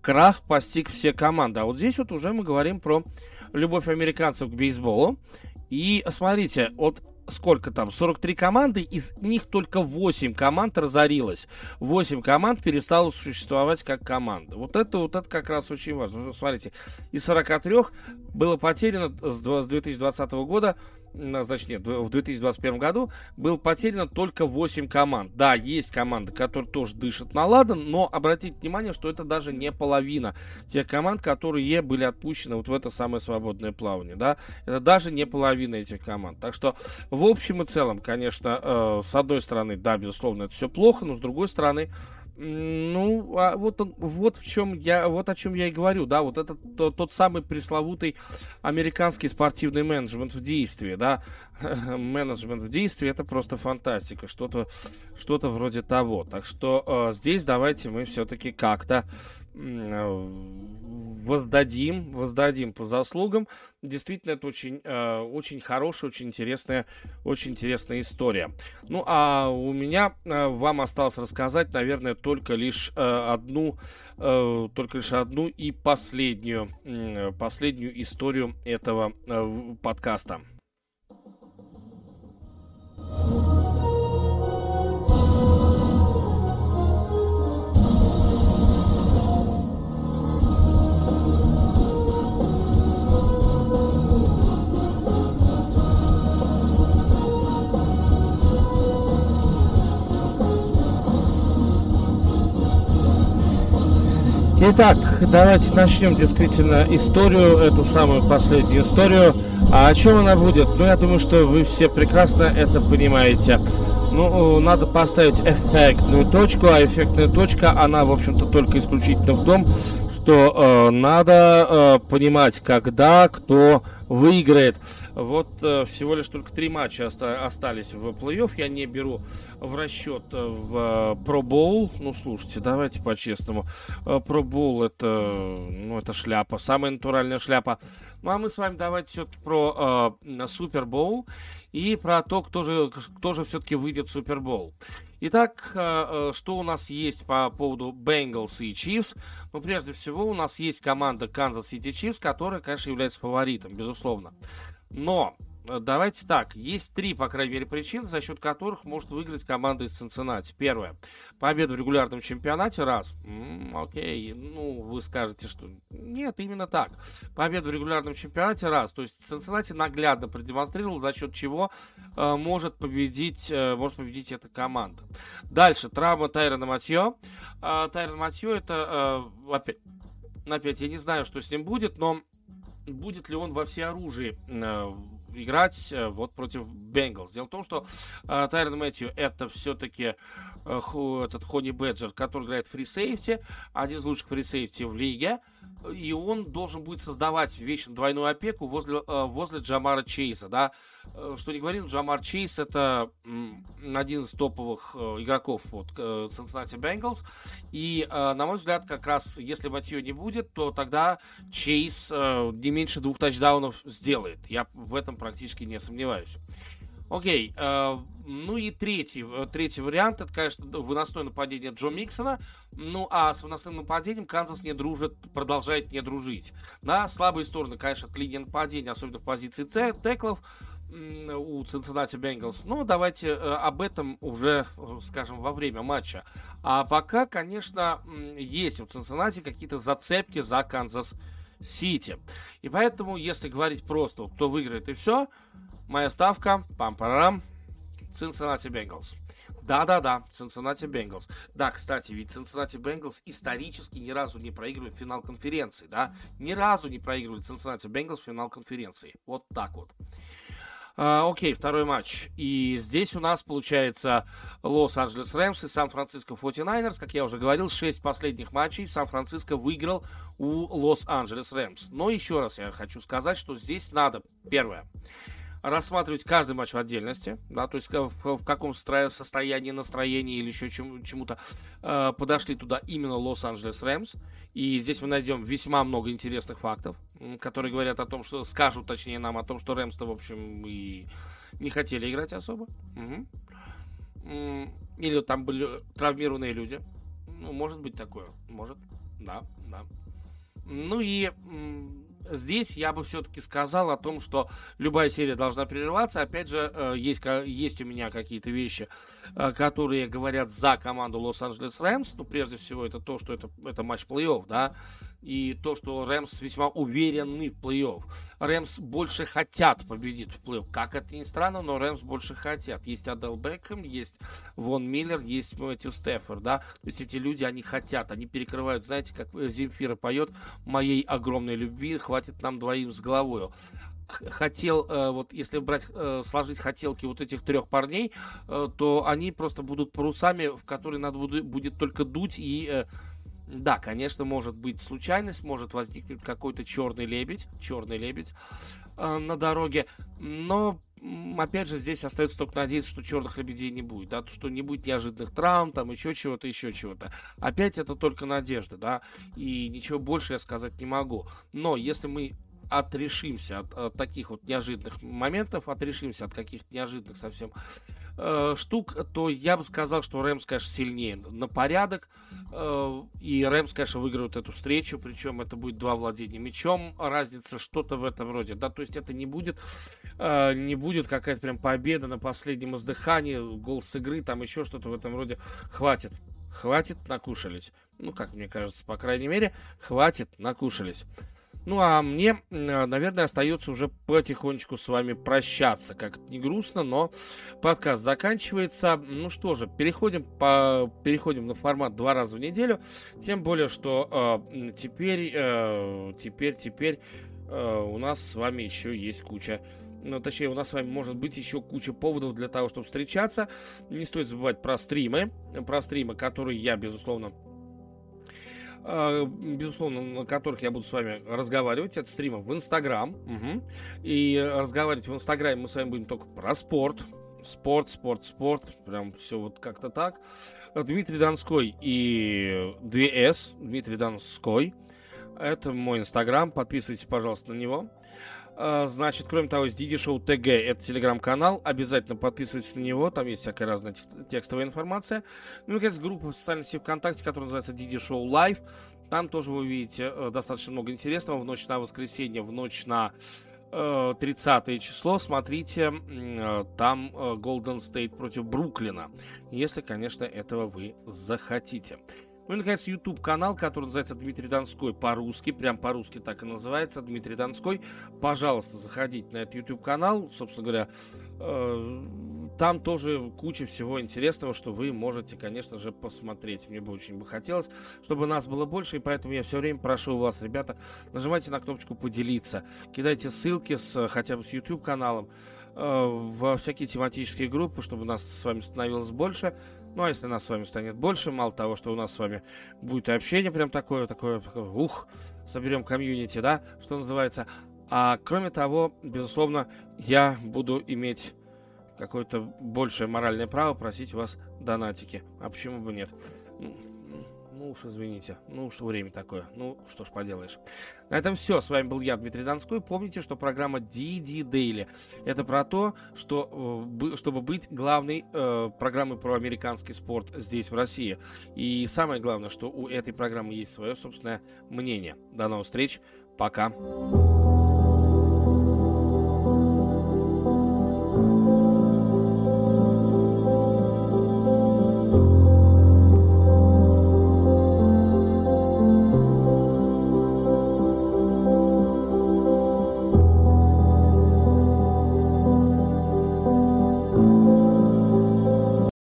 крах постиг все команды. А вот здесь вот уже мы говорим про любовь американцев к бейсболу. И смотрите, вот сколько там, 43 команды, из них только 8 команд разорилось. 8 команд перестало существовать как команда. Вот это, вот это как раз очень важно. Смотрите, из 43 было потеряно с 2020 года значит, нет, в 2021 году был потеряно только 8 команд. Да, есть команды, которые тоже дышат на ладан, но обратите внимание, что это даже не половина тех команд, которые были отпущены вот в это самое свободное плавание, да, это даже не половина этих команд. Так что, в общем и целом, конечно, э, с одной стороны, да, безусловно, это все плохо, но с другой стороны, ну, а вот, вот в чем я, вот о чем я и говорю, да, вот это то, тот самый пресловутый американский спортивный менеджмент в действии, да, менеджмент в действии, это просто фантастика, что-то, что-то вроде того. Так что э, здесь давайте мы все-таки как-то э, воздадим, воздадим по заслугам. Действительно, это очень, э, очень хорошая, очень интересная, очень интересная история. Ну, а у меня э, вам осталось рассказать, наверное, только лишь э, одну, э, только лишь одну и последнюю, э, последнюю историю этого э, подкаста. Итак, давайте начнем действительно историю, эту самую последнюю историю. А о чем она будет? Ну, я думаю, что вы все прекрасно это понимаете. Ну, надо поставить эффектную точку, а эффектная точка, она, в общем-то, только исключительно в том, что э, надо э, понимать, когда кто выиграет. Вот э, всего лишь только три матча оста- остались в плей-офф. Я не беру в расчет э, в Pro Bowl. Ну, слушайте, давайте по-честному. Pro Bowl это, ну, это шляпа, самая натуральная шляпа. Ну, а мы с вами давайте все-таки про э, и про то, кто же, кто же все-таки выйдет в Bowl. Итак, э, что у нас есть по поводу Bengals и Chiefs? Ну, прежде всего, у нас есть команда Kansas City Chiefs, которая, конечно, является фаворитом, безусловно. Но давайте так. Есть три, по крайней мере, причин, за счет которых может выиграть команда из Цинциннати. Первое. Победа в регулярном чемпионате. Раз. М-м, окей. Ну, вы скажете, что нет, именно так. Победа в регулярном чемпионате. Раз. То есть Цинциннати наглядно продемонстрировал, за счет чего э, может победить, э, может победить эта команда. Дальше. Травма Тайрона Матье. Э, Тайрон Матье это э, опять, опять, я не знаю, что с ним будет, но будет ли он во всеоружии э, играть э, вот против Бенгалс. Дело в том, что э, Тайрон Мэтью это все-таки этот Honey Badger, который играет free safety, один из лучших free safety в лиге и он должен будет создавать вечно двойную опеку возле, э, возле Джамара Чейса, да. Э, что не говорил, Джамар Чейс это один из топовых э, игроков вот, Cincinnati Bengals, и, на мой взгляд, как раз, если Мэтью не будет, то тогда Чейз не меньше двух тачдаунов сделает. Я в этом практически не сомневаюсь. Окей, э, ну и третий, э, третий вариант, это, конечно, выносное нападение Джо Миксона. Ну, а с выносным нападением Канзас не дружит, продолжает не дружить. На слабые стороны, конечно, от линии нападения, особенно в позиции теклов у Cincinnati Bengals. Но давайте э, об этом уже, скажем, во время матча. А пока, конечно, есть у Cincinnati какие-то зацепки за Канзас Сити. И поэтому, если говорить просто, кто выиграет и все, Моя ставка, пам-парам, Cincinnati Bengals. Да-да-да, Cincinnati Bengals. Да, кстати, ведь Cincinnati Bengals исторически ни разу не проигрывали финал конференции, да? Ни разу не проигрывали Cincinnati Bengals в финал конференции. Вот так вот. Uh, окей, второй матч. И здесь у нас получается Лос-Анджелес Рэмс и Сан-Франциско 49 Как я уже говорил, 6 последних матчей Сан-Франциско выиграл у Лос-Анджелес Рэмс. Но еще раз я хочу сказать, что здесь надо, первое, рассматривать каждый матч в отдельности, да, то есть в, в каком состоянии, настроении или еще чему- чему-то э, подошли туда именно Лос-Анджелес Рэмс. И здесь мы найдем весьма много интересных фактов, которые говорят о том, что скажут, точнее, нам о том, что Рэмс-то, в общем, и не хотели играть особо. Угу. Или там были травмированные люди. Ну, может быть такое. Может, да, да. Ну и здесь я бы все-таки сказал о том, что любая серия должна прерываться. Опять же, э, есть, есть у меня какие-то вещи, э, которые говорят за команду Лос-Анджелес Рэмс. Ну, прежде всего, это то, что это, это матч плей-офф, да и то, что Рэмс весьма уверены в плей-офф. Рэмс больше хотят победить в плей-офф. Как это ни странно, но Рэмс больше хотят. Есть Адел Бекхэм, есть Вон Миллер, есть Мэтью Стеффорд, да. То есть эти люди, они хотят, они перекрывают, знаете, как Земфира поет, моей огромной любви хватит нам двоим с головой хотел, э, вот если брать, э, сложить хотелки вот этих трех парней, э, то они просто будут парусами, в которые надо будет только дуть и да, конечно, может быть случайность, может возникнуть какой-то черный лебедь, черный лебедь э, на дороге, но опять же, здесь остается только надеяться, что черных лебедей не будет, да, что не будет неожиданных травм, там еще чего-то, еще чего-то. Опять это только надежда, да, и ничего больше я сказать не могу. Но если мы отрешимся от, от таких вот неожиданных моментов, отрешимся от каких-то неожиданных совсем э, штук, то я бы сказал, что Рэмс, конечно, сильнее на порядок. Э, и Рэмс, конечно, выиграют эту встречу. Причем это будет два владения мячом. Разница что-то в этом роде. Да, то есть это не будет, э, не будет какая-то прям победа на последнем издыхании, гол с игры, там еще что-то в этом роде. Хватит. Хватит, накушались. Ну, как мне кажется, по крайней мере, хватит, накушались. Ну а мне, наверное, остается уже потихонечку с вами прощаться. Как не грустно, но подкаст заканчивается. Ну что же, переходим, по, переходим на формат два раза в неделю. Тем более, что э, теперь, э, теперь, теперь э, у нас с вами еще есть куча ну, точнее, у нас с вами может быть еще куча поводов для того, чтобы встречаться. Не стоит забывать про стримы, про стримы, которые я, безусловно, безусловно, на которых я буду с вами разговаривать. Это стримы в Инстаграм. Угу. И разговаривать в Инстаграме мы с вами будем только про спорт. Спорт, спорт, спорт. Прям все вот как-то так. Дмитрий Донской и 2С. Дмитрий Донской. Это мой Инстаграм. Подписывайтесь, пожалуйста, на него. А, значит, кроме того, есть Диди Шоу ТГ, это телеграм-канал. Обязательно подписывайтесь на него, там есть всякая разная текстовая информация. Ну и, наконец, группа в социальной сети ВКонтакте, которая называется Диди Шоу Лайв. Там тоже вы увидите э, достаточно много интересного. В ночь на воскресенье, в ночь на 30 э, число, смотрите, э, там Golden State против Бруклина, если, конечно, этого вы захотите. Ну и, наконец, YouTube канал, который называется Дмитрий Донской по-русски, прям по-русски так и называется, Дмитрий Донской. Пожалуйста, заходите на этот YouTube канал, собственно говоря, э, там тоже куча всего интересного, что вы можете, конечно же, посмотреть. Мне бы очень бы хотелось, чтобы нас было больше, и поэтому я все время прошу вас, ребята, нажимайте на кнопочку «Поделиться», кидайте ссылки с, хотя бы с YouTube каналом, э, во всякие тематические группы, чтобы нас с вами становилось больше. Ну, а если нас с вами станет больше, мало того, что у нас с вами будет общение прям такое, такое, такое ух, соберем комьюнити, да, что называется. А кроме того, безусловно, я буду иметь какое-то большее моральное право просить у вас донатики. А почему бы нет? Ну уж извините, ну уж время такое. Ну, что ж поделаешь. На этом все. С вами был я, Дмитрий Донской. Помните, что программа DD Daily это про то, что э, чтобы быть главной э, программой про американский спорт здесь, в России. И самое главное, что у этой программы есть свое собственное мнение. До новых встреч. Пока.